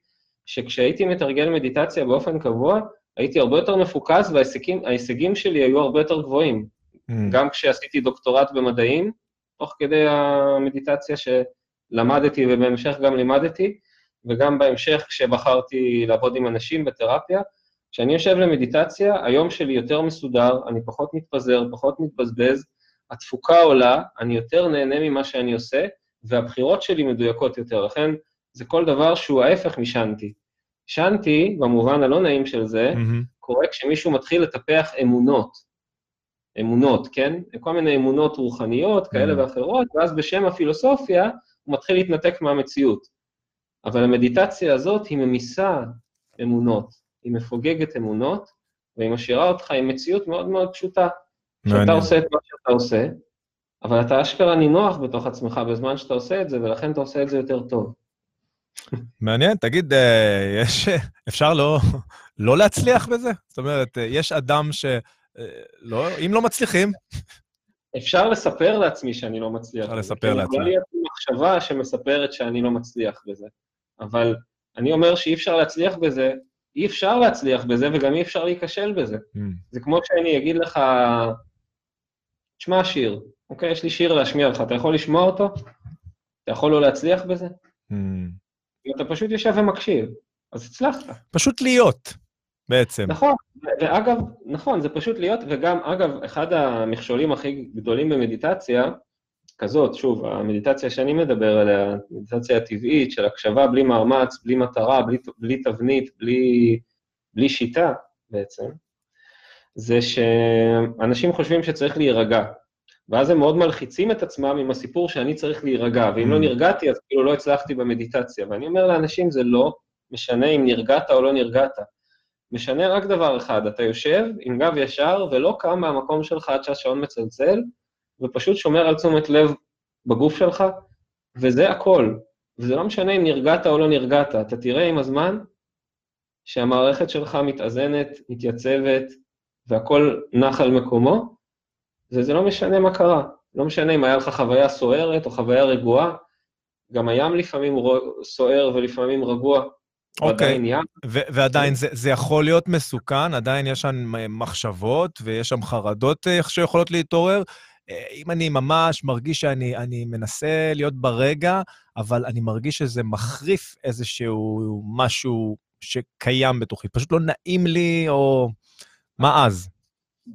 שכשהייתי מתרגל מדיטציה באופן קבוע, הייתי הרבה יותר מפוקס וההישגים שלי היו הרבה יותר גבוהים. Mm. גם כשעשיתי דוקטורט במדעים, תוך כדי המדיטציה שלמדתי ובהמשך גם לימדתי, וגם בהמשך כשבחרתי לעבוד עם אנשים בתרפיה, כשאני יושב למדיטציה, היום שלי יותר מסודר, אני פחות מתפזר, פחות מתבזבז, התפוקה עולה, אני יותר נהנה ממה שאני עושה, והבחירות שלי מדויקות יותר. לכן, זה כל דבר שהוא ההפך משאנטי. שאנטי, במובן הלא נעים של זה, mm-hmm. קורה כשמישהו מתחיל לטפח אמונות. אמונות, כן? כל מיני אמונות רוחניות כאלה mm. ואחרות, ואז בשם הפילוסופיה הוא מתחיל להתנתק מהמציאות. אבל המדיטציה הזאת היא ממיסה אמונות, היא מפוגגת אמונות, והיא משאירה אותך עם מציאות מאוד מאוד פשוטה. שאתה עושה את מה שאתה עושה, אבל אתה אשכרה נינוח בתוך עצמך בזמן שאתה עושה את זה, ולכן אתה עושה את זה יותר טוב. מעניין, תגיד, אה, יש, אפשר לא, לא להצליח בזה? זאת אומרת, אה, יש אדם ש... לא, אם לא מצליחים... אפשר לספר לעצמי שאני לא מצליח. אפשר לספר לעצמי. לא מחשבה שמספרת שאני לא מצליח בזה. אבל אני אומר שאי אפשר להצליח בזה, אי אפשר להצליח בזה וגם אי אפשר להיכשל בזה. Mm. זה כמו שאני אגיד לך, תשמע שיר, אוקיי? יש לי שיר להשמיע לך, אתה יכול לשמוע אותו? אתה יכול לא להצליח בזה? Mm. אתה פשוט יושב ומקשיב, אז הצלחת. פשוט להיות. בעצם. נכון, ואגב, נכון, זה פשוט להיות, וגם, אגב, אחד המכשולים הכי גדולים במדיטציה, כזאת, שוב, המדיטציה שאני מדבר עליה, מדיטציה הטבעית של הקשבה בלי מאמץ, בלי מטרה, בלי, בלי תבנית, בלי, בלי שיטה בעצם, זה שאנשים חושבים שצריך להירגע, ואז הם מאוד מלחיצים את עצמם עם הסיפור שאני צריך להירגע, ואם לא mm. נרגעתי, אז כאילו לא הצלחתי במדיטציה. ואני אומר לאנשים, זה לא משנה אם נרגעת או לא נרגעת. משנה רק דבר אחד, אתה יושב עם גב ישר ולא קם מהמקום שלך עד שהשעון מצלצל, ופשוט שומר על תשומת לב בגוף שלך, וזה הכל. וזה לא משנה אם נרגעת או לא נרגעת, אתה תראה עם הזמן שהמערכת שלך מתאזנת, מתייצבת, והכל נח על מקומו, וזה לא משנה מה קרה. לא משנה אם היה לך חוויה סוערת או חוויה רגועה, גם הים לפעמים סוער ולפעמים רגוע. אוקיי. ו- ועדיין, זה, זה יכול להיות מסוכן, עדיין יש שם אה, מחשבות ויש שם חרדות אה, שיכולות להתעורר. אה, אם אני ממש מרגיש שאני אני מנסה להיות ברגע, אבל אני מרגיש שזה מחריף איזשהו משהו שקיים בתוכי, פשוט לא נעים לי, או... מה אז?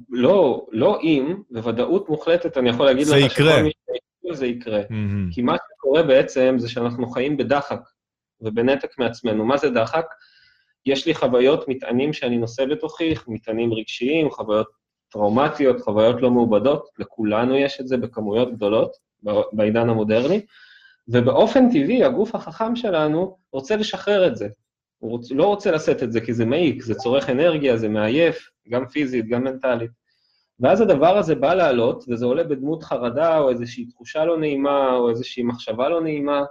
לא, לא אם, בוודאות מוחלטת אני יכול להגיד לך יקרה. שכל מי שיקרה זה יקרה. מהמם. כי מה שקורה בעצם זה שאנחנו חיים בדחק ובנתק מעצמנו. מה זה דחק? יש לי חוויות, מטענים שאני נושא בתוכי, מטענים רגשיים, חוויות טראומטיות, חוויות לא מעובדות, לכולנו יש את זה בכמויות גדולות בעידן המודרני, ובאופן טבעי הגוף החכם שלנו רוצה לשחרר את זה. הוא רוצ, לא רוצה לשאת את זה כי זה מעיק, זה צורך אנרגיה, זה מעייף, גם פיזית, גם מנטלית. ואז הדבר הזה בא לעלות, וזה עולה בדמות חרדה, או איזושהי תחושה לא נעימה, או איזושהי מחשבה לא נעימה,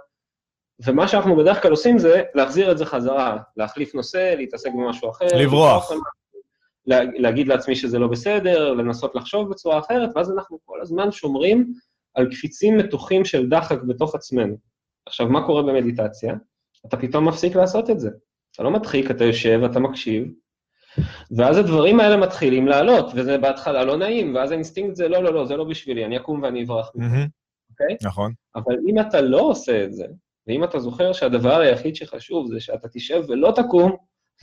ומה שאנחנו בדרך כלל עושים זה להחזיר את זה חזרה, להחליף נושא, להתעסק במשהו אחר. לברוח. להגיד לעצמי שזה לא בסדר, לנסות לחשוב בצורה אחרת, ואז אנחנו כל הזמן שומרים על קפיצים מתוחים של דחק בתוך עצמנו. עכשיו, מה קורה במדיטציה? אתה פתאום מפסיק לעשות את זה. אתה לא מדחיק, אתה יושב, אתה מקשיב, ואז הדברים האלה מתחילים לעלות, וזה בהתחלה לא נעים, ואז האינסטינקט זה, לא, לא, לא, זה לא בשבילי, אני אקום ואני אברח מזה. אוקיי? נכון. אבל אם אתה לא עושה את זה, ואם אתה זוכר שהדבר היחיד שחשוב זה שאתה תשב ולא תקום,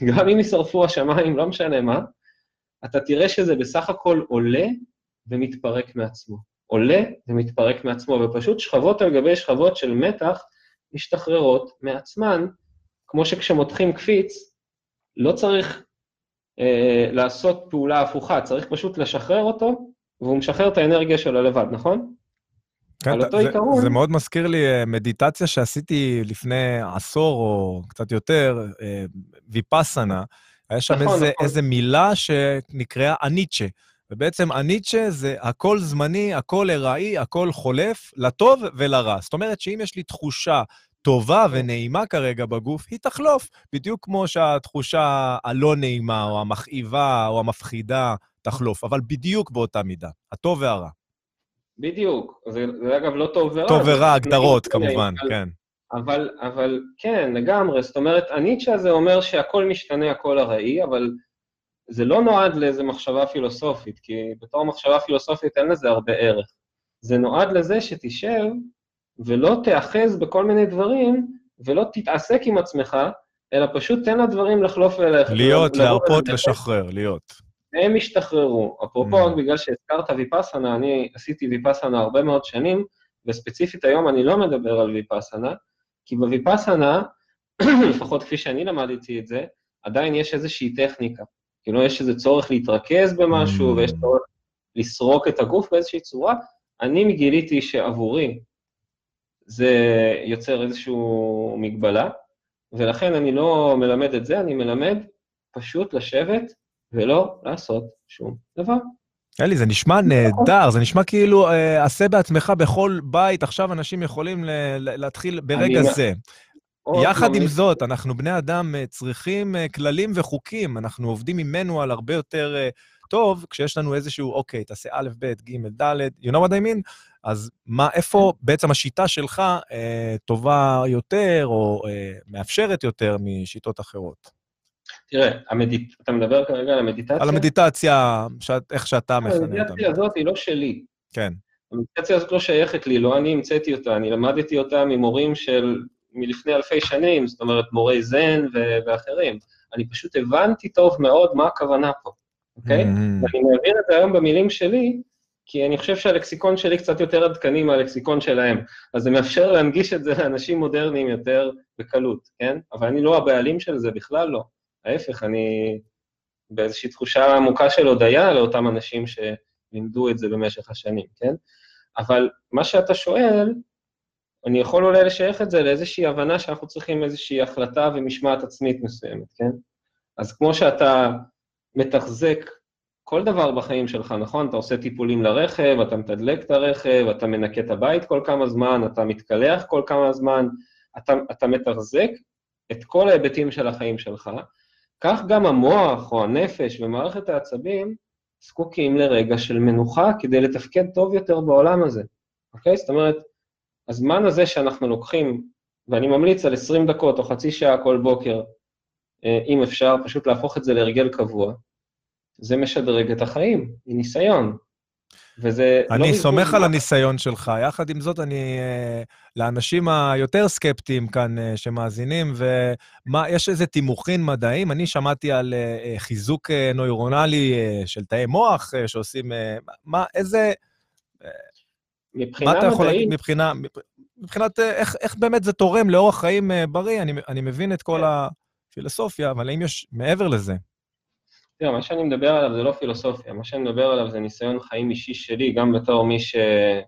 גם אם יישרפו השמיים, לא משנה מה, אתה תראה שזה בסך הכל עולה ומתפרק מעצמו. עולה ומתפרק מעצמו, ופשוט שכבות על גבי שכבות של מתח משתחררות מעצמן, כמו שכשמותחים קפיץ, לא צריך אה, לעשות פעולה הפוכה, צריך פשוט לשחרר אותו, והוא משחרר את האנרגיה שלו לבד, נכון? כן, על אותו זה, עיקרון. זה מאוד מזכיר לי אה, מדיטציה שעשיתי לפני עשור או קצת יותר, אה, ויפאסנה. היה שם נכון, איזה, נכון. איזה מילה שנקראה אניצ'ה. ובעצם אניצ'ה זה הכל זמני, הכל ארעי, הכל חולף, לטוב ולרע. זאת אומרת שאם יש לי תחושה טובה ונעימה כרגע בגוף, היא תחלוף. בדיוק כמו שהתחושה הלא נעימה, או המכאיבה, או המפחידה, תחלוף, אבל בדיוק באותה מידה, הטוב והרע. בדיוק. זה, זה אגב לא טוב ורע. טוב ורע, הגדרות כמובן, כן. אבל, אבל כן, לגמרי. זאת אומרת, הניטשה הזה אומר שהכל משתנה, הכל ארעי, אבל זה לא נועד לאיזו מחשבה פילוסופית, כי בתור מחשבה פילוסופית אין לזה הרבה ערך. זה נועד לזה שתשב ולא תיאחז בכל מיני דברים, ולא תתעסק עם עצמך, אלא פשוט תן לדברים לחלוף וללכת. להיות, להרפות. לשחרר, להיות. הם השתחררו. אפרופו, Mm. רק בגלל שהזכרת ויפאסנה, אני עשיתי ויפאסנה הרבה מאוד שנים, וספציפית היום אני לא מדבר על ויפאסנה, כי בוויפאסנה, לפחות כפי שאני למדתי את זה, עדיין יש איזושהי טכניקה. כאילו, יש איזה צורך להתרכז במשהו, Mm. ויש צורך לסרוק את הגוף באיזושהי צורה. אני גיליתי שעבורי זה יוצר איזושהי מגבלה, ולכן אני לא מלמד את זה, אני מלמד פשוט לשבת ולא לעשות שום דבר. אלי, זה נשמע נהדר, זה נשמע כאילו אה, עשה בעצמך בכל בית, עכשיו אנשים יכולים ל- להתחיל ברגע אני- זה. יחד עם ממליץ- זאת, אנחנו בני אדם אה, צריכים אה, כללים וחוקים, אנחנו עובדים ממנו על הרבה יותר אה, טוב, כשיש לנו איזשהו, אוקיי, תעשה א', ב', ג', ד', you know what I mean? אז מה, איפה בעצם השיטה שלך אה, טובה יותר, או אה, מאפשרת יותר משיטות אחרות? תראה, המדיט... אתה מדבר כרגע על המדיטציה? על המדיטציה, שאת, איך שאתה מכנה אותה. המדיטציה הזאת היא לא שלי. כן. המדיטציה הזאת לא שייכת לי, לא אני המצאתי אותה, אני למדתי אותה ממורים של מלפני אלפי שנים, זאת אומרת מורי זן ו- ואחרים. אני פשוט הבנתי טוב מאוד מה הכוונה פה, אוקיי? Mhm. ואני מעביר את זה היום במילים שלי, כי אני חושב שהלקסיקון שלי קצת יותר עדכני מהלקסיקון שלהם. אז זה מאפשר להנגיש את זה לאנשים מודרניים יותר בקלות, כן? אבל אני לא הבעלים של זה, בכלל לא. ההפך, אני באיזושהי תחושה עמוקה של הודיה לאותם אנשים שלימדו את זה במשך השנים, כן? אבל מה שאתה שואל, אני יכול אולי לשייך את זה לאיזושהי הבנה שאנחנו צריכים איזושהי החלטה ומשמעת עצמית מסוימת, כן? אז כמו שאתה מתחזק כל דבר בחיים שלך, נכון? אתה עושה טיפולים לרכב, אתה מתדלק את הרכב, אתה מנקה את הבית כל כמה זמן, אתה מתקלח כל כמה זמן, אתה, אתה מתחזק את כל ההיבטים של החיים שלך, כך גם המוח או הנפש ומערכת העצבים זקוקים לרגע של מנוחה כדי לתפקד טוב יותר בעולם הזה, אוקיי? זאת אומרת, הזמן הזה שאנחנו לוקחים, ואני ממליץ על 20 דקות או חצי שעה כל בוקר, אה, אם אפשר, פשוט להפוך את זה להרגל קבוע, זה משדרג את החיים, מניסיון. וזה לא... אני סומך על. הניסיון שלך. יחד עם זאת, אני... אה, לאנשים היותר סקפטיים כאן אה, שמאזינים, ויש איזה תימוכין מדעיים. אני שמעתי על אה, חיזוק נוירונלי של תאי מוח שעושים... מה, איזה... מבחינה מה אתה יכול מדעית, להגיד מבחינה... מבחינת איך, איך באמת זה תורם לאורח חיים בריא? אני, אני מבין את כל כן. הפילוסופיה, אבל האם יש מעבר לזה? תראה, מה שאני מדבר עליו זה לא פילוסופיה, מה שאני מדבר עליו זה ניסיון חיים אישי שלי, גם בתור מי שחי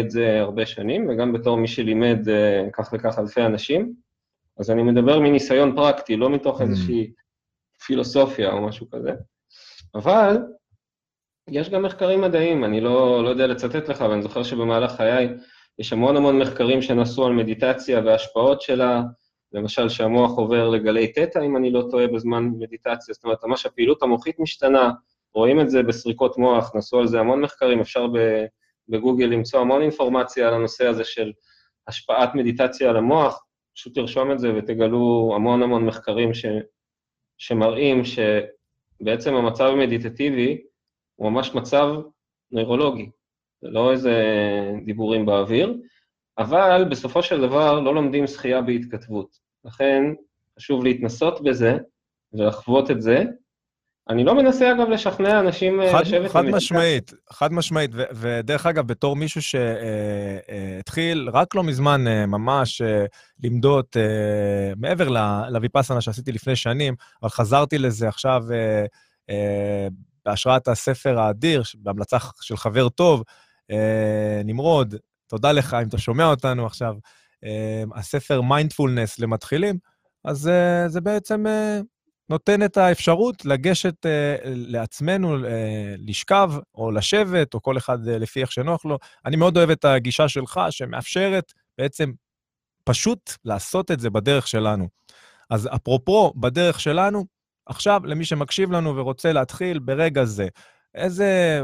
את זה הרבה שנים, וגם בתור מי שלימד אה, כך וכך אלפי אנשים. אז אני מדבר מניסיון פרקטי, לא מתוך Mm. איזושהי פילוסופיה או משהו כזה. אבל יש גם מחקרים מדעיים, אני לא, לא יודע לצטט לך, אבל אני זוכר שבמהלך חיי יש המון המון מחקרים שנעשו על מדיטציה וההשפעות שלה, למשל שהמוח עובר לגלי תטא, אם אני לא טועה, בזמן מדיטציה, זאת אומרת, ממש הפעילות המוחית משתנה, רואים את זה בסריקות מוח, נעשו על זה המון מחקרים, אפשר בגוגל למצוא המון אינפורמציה על הנושא הזה של השפעת מדיטציה על המוח, פשוט תרשום את זה ותגלו המון המון מחקרים ש, שמראים שבעצם המצב המדיטטיבי הוא ממש מצב נוירולוגי, זה לא איזה דיבורים באוויר, אבל בסופו של דבר לא לומדים שחייה בהתכתבות. לכן חשוב להתנסות בזה ולחוות את זה. אני לא מנסה, אגב, לשכנע אנשים אה, חד, לשבת חד. משמעית, חד משמעית. ו- ודרך אגב, בתור מישהו שהתחיל רק לא מזמן אה, ממש אה, למדוד, אה, מעבר ל- לויפאסנה שעשיתי לפני שנים, אבל חזרתי לזה עכשיו אה, אה, בהשראת הספר האדיר, בהמלצה של חבר טוב, אה, נמרוד, תודה לך אם אתה שומע אותנו עכשיו, אה, הספר מיינדפולנס למתחילים, אז אה, זה בעצם אה, נותן את האפשרות לגשת אה, לעצמנו, אה, לשכב או לשבת, או כל אחד אה, לפי איך שנוח לו. אני מאוד אוהב את הגישה שלך, שמאפשרת בעצם פשוט לעשות את זה בדרך שלנו. אז אפרופו, בדרך שלנו, עכשיו, למי שמקשיב לנו ורוצה להתחיל ברגע זה, איזה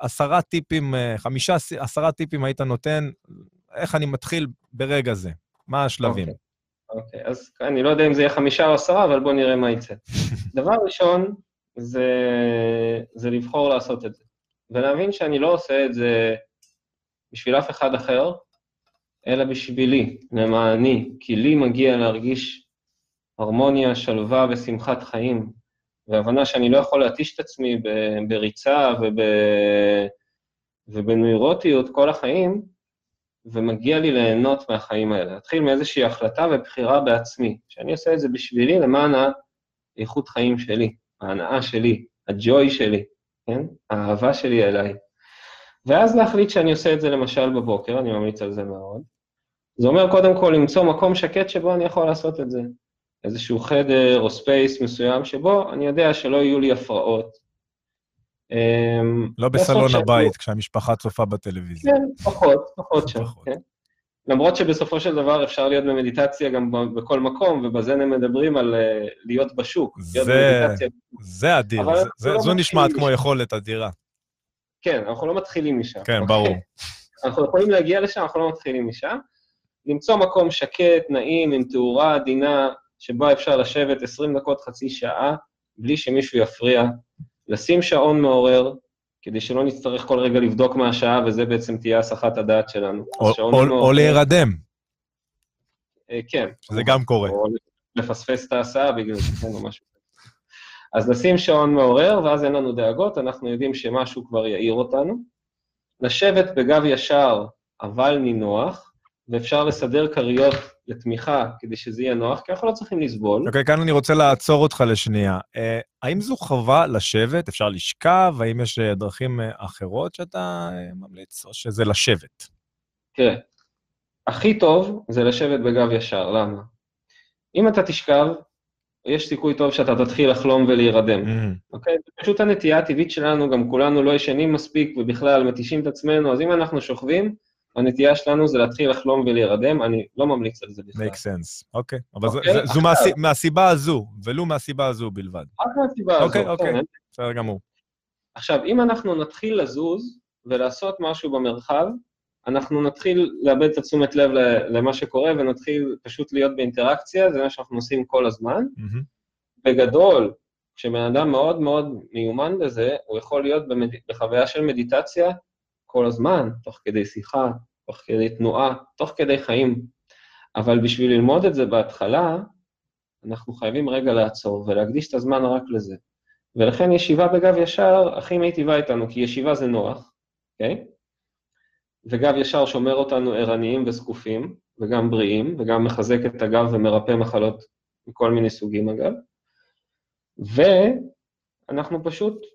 עשרה טיפים, אה, חמישה, עשרה טיפים היית נותן, איך אני מתחיל ברגע זה? מה השלבים? אוקיי. אוקיי, אז אני לא יודע אם זה יהיה חמישה או עשרה, אבל בואו נראה מה יצא. דבר ראשון, זה, זה לבחור לעשות את זה. ולהבין שאני לא עושה את זה בשביל אף אחד אחר, אלא בשבילי, למעני, כי לי מגיע להרגיש הרמוניה, שלווה ושמחת חיים, והבנה שאני לא יכול להתיש את עצמי בריצה וב... ובנוירוטיות כל החיים, ומגיע לי ליהנות מהחיים האלה. להתחיל מאיזושהי החלטה ובחירה בעצמי, שאני עושה את זה בשבילי למען האיכות חיים שלי, ההנאה שלי, הג'וי שלי, כן? האהבה שלי אליי. ואז להחליט שאני עושה את זה למשל בבוקר, אני ממליץ על זה מאוד. זה אומר קודם כל למצוא מקום שקט שבו אני יכול לעשות את זה. איזשהו חדר או space מסוים שבו אני יודע שלא יהיו לי הפרעות. אמ, לא בסלון. הבית, כשהמשפחה צופה בטלוויזיה. כן, פחות, פחות שם. כן. למרות שבסופו של דבר אפשר להיות במדיטציה גם בכל מקום, ובזה הם מדברים על אה, להיות בשוק. זה-. זה אדיר, זה- זה- לא זו נשמעת כמו. יכולת אדירה. כן, אנחנו לא מתחילים משם. כן, אוקיי? ברור. אנחנו יכולים להגיע לשם, אנחנו לא מתחילים משם. למצוא מקום שקט, נעים, עם תאורה עדינה, שבו אפשר לשבת 20 דקות, חצי שעה, בלי שמישהו יפריע. לשים שעון מעורר, כדי שלא נצטרך כל רגע לבדוק מה השעה, וזה בעצם תהיה הסחת הדעת שלנו. או- או- מעורר, או להירדם, אה, כן. זה גם קורה. או לפספס את ההסעה בגלל זה, או משהו. אז נשים שעון מעורר, ואז אין לנו דאגות, אנחנו יודעים שמשהו כבר יעיר אותנו. לשבת בגב ישר, אבל נינוח, ואפשר לסדר כריות לתמיכה כדי שזה יהיה נוח, כי אנחנו לא צריכים לסבול. אוקיי, כאן אני רוצה לעצור אותך לשנייה. אה, האם זו חובה לשבת? אפשר לשכב? האם יש אה, דרכים אה, אחרות שאתה ממליץ, או שזה לשבת? תראה, הכי טוב זה לשבת בגב ישר, למה? אם אתה תשכב, יש סיכוי טוב שאתה תתחיל לחלום ולהירדם. אוקיי? זה פשוט הנטייה הטבעית שלנו, גם כולנו לא ישנים מספיק ובכלל מתישים את עצמנו, אז אם אנחנו שוכבים, הנטייה שלנו זה להתחיל לחלום ולהירדם, אני לא ממליץ על זה בכלל. make sense. אוקיי. אבל זה- אוקיי, זו מהסיבה הזו, ולו מהסיבה הזו בלבד. רק מהסיבה הזאת. אוקיי, אוקיי. כן. בסדר גמור. עכשיו, אם אנחנו נתחיל לזוז ולעשות משהו במרחב, אנחנו נתחיל לאבד את התשומת לב למה שקורה ונתחיל פשוט להיות באינטראקציה, זה מה שאנחנו עושים כל הזמן. מהמם. בגדול, כשבן אדם מאוד מאוד מיומן בזה, הוא יכול להיות במד... בחוויה של מדיטציה כל הזמן, תוך כדי שיחה, תוך כדי תנועה, תוך כדי חיים. אבל בשביל ללמוד את זה בהתחלה, אנחנו חייבים רגע לעצור ולהקדיש את הזמן רק לזה. ולכן ישיבה בגב ישר הכי מיטיבה איתנו, כי ישיבה זה נוח, אוקיי? וגב ישר שומר אותנו ערניים וזקופים, וגם בריאים, וגם מחזק את הגב ומרפא מחלות מכל מיני סוגים אגב. ואנחנו פשוט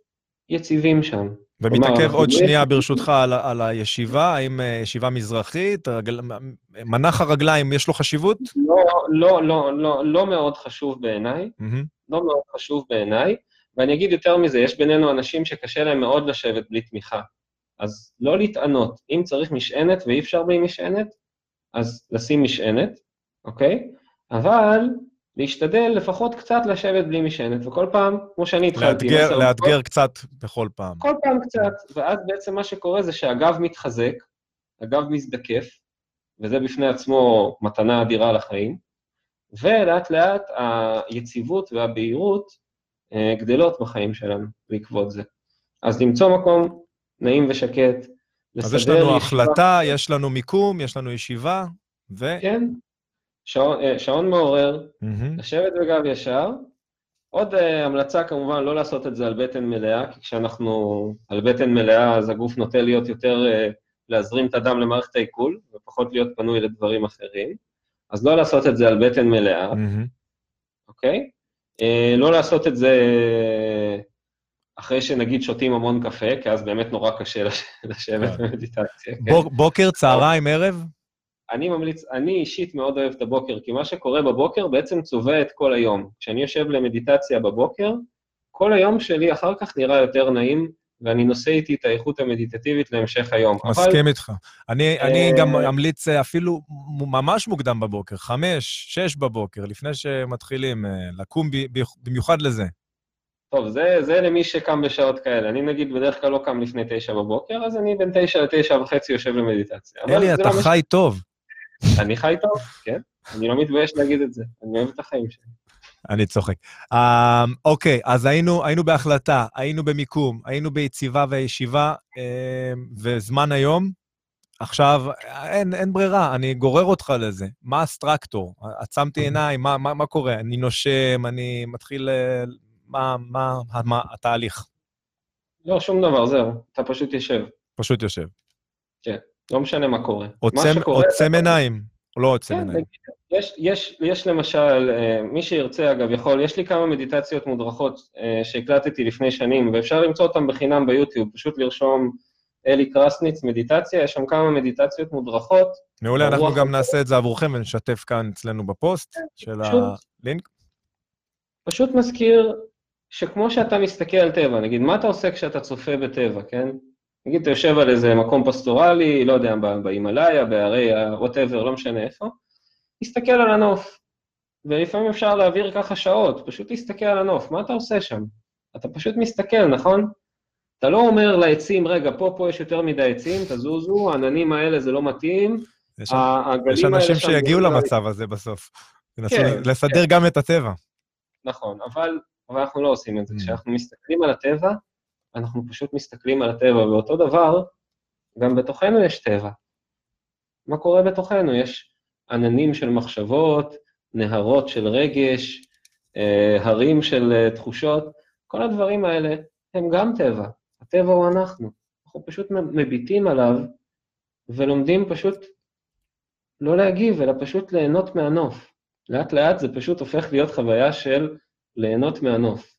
יציבים שם. ומתעכב עוד שנייה. ברשותך על, על הישיבה, האם אה, ישיבה מזרחית, רגל... מנח הרגליים, יש לו חשיבות? לא, לא, לא, לא, לא מאוד חשוב בעיניי, מהמם. לא מאוד חשוב בעיניי, ואני אגיד יותר מזה, יש בינינו אנשים שקשה להם מאוד לשבת בלי תמיכה. אז לא להתענות, אם צריך משענת ואי אפשר בלי משענת, אז לשים משענת, אוקיי? אבל להשתדל לפחות קצת לשבת בלי משענת, וכל פעם, כמו שאני התחלתי, לאתגר, לאתגר קצת בכל פעם. כל פעם קצת, ואז בעצם מה שקורה זה שהגב מתחזק, הגב מזדקף, וזה בפני עצמו מתנה אדירה לחיים, ולאט לאט היציבות והבהירות אה, גדלות בחיים שלנו בעקבות זה. אז למצוא מקום נעים ושקט, אז יש לסדר לנו ישיבה- החלטה, יש לנו מיקום, יש לנו ישיבה, ו... כן, שעון, אה, שעון מעורר, מהמם. לשבת בגב ישר. עוד uh, המלצה כמובן, לא לעשות את זה על בטן מלאה, כי כשאנחנו על בטן מלאה, אז הגוף נוטה להיות יותר, uh, להזרים את הדם למערכת העיכול, ופחות להיות פנוי לדברים אחרים. אז לא לעשות את זה על בטן מלאה, מהמם. אוקיי? Uh, לא לעשות את זה אחרי שנגיד שותים המון קפה, כי אז באמת נורא קשה לש- לשבת כן. במדיטציה. כן? בוק- בוקר, צהריים, ערב? אני ממליץ, אני אישית מאוד אוהב את הבוקר, כי מה שקורה בבוקר בעצם צובע את כל היום. כשאני יושב למדיטציה בבוקר, כל היום שלי אחר כך נראה יותר נעים, ואני נושא איתי את האיכות המדיטטיבית להמשך היום. אבל מסכים איתך. אני, אני אה, גם אמליץ אה, אפילו ממש מוקדם בבוקר, חמש, שש בבוקר, לפני שמתחילים, אה, לקום במיוחד לזה. טוב, זה, זה למי שקם בשעות כאלה. אני נגיד בדרך כלל לא קם לפני תשע בבוקר, אז אני בין תשע לתשע וחצי יושב למדיטציה. אלי, אתה לא. חי טוב. אני חי טוב, כן? אני לא מתבייש להגיד את זה. אני אוהב את החיים שלי. אני צוחק. Um, אוקיי, אז היינו, היינו בהחלטה, היינו במיקום, היינו ביציבה וישיבה, um, וזמן היום. עכשיו, אין, אין ברירה, אני גורר אותך לזה. מה הסטרקטור? עצמתי עיניים, מה, מה, מה קורה? אני נושם, אני מתחיל... אה, מה, מה, מה התהליך? לא, שום דבר, זהו. אתה פשוט יושב. פשוט יושב. לא משנה מה קורה. מה עוצם, שקורה- עוצם עיניים, או לא עוצם כן, עיניים? יש, יש, יש למשל, אה, מי שירצה אגב יכול, יש לי כמה מדיטציות מודרכות אה, שהקלטתי לפני שנים, ואפשר למצוא אותן בחינם ביוטיוב, פשוט לרשום אלי קרסניץ מדיטציה, יש שם כמה מדיטציות מודרכות. מעולה, אנחנו גם נעשה את זה עבורכם ונשתף כאן אצלנו בפוסט של פשוט- הלינק. פשוט מזכיר שכמו שאתה מסתכל על טבע, נגיד, מה אתה עושה כשאתה צופה בטבע, כן? נגיד, אתה יושב על איזה מקום פסטורלי, לא יודע, בהימאליה, בהרי ה-whatever, לא משנה איפה, תסתכל על הנוף. ולפעמים אפשר להעביר ככה שעות, פשוט להסתכל על הנוף, מה אתה עושה שם? אתה פשוט מסתכל, נכון? אתה לא אומר לעצים, רגע, פה, פה יש יותר מדי עצים, תזוזו, העננים האלה זה לא מתאים, יש הגלים יש אנשים שיגיעו לא- למצב הזה בסוף. כן, לסדר גם את הטבע. נכון, אבל, אבל אנחנו לא עושים את זה. Mm. כשאנחנו מסתכלים על הטבע, אנחנו פשוט מסתכלים על הטבע, ואותו דבר, גם בתוכנו יש טבע. מה קורה בתוכנו? יש עננים של מחשבות, נהרות של רגש, אה, הרים של אה, תחושות, כל הדברים האלה הם גם טבע. הטבע הוא אנחנו. אנחנו פשוט מביטים עליו ולומדים פשוט לא להגיב, אלא פשוט ליהנות מהנוף. לאט לאט זה פשוט הופך להיות חוויה של ליהנות מהנוף.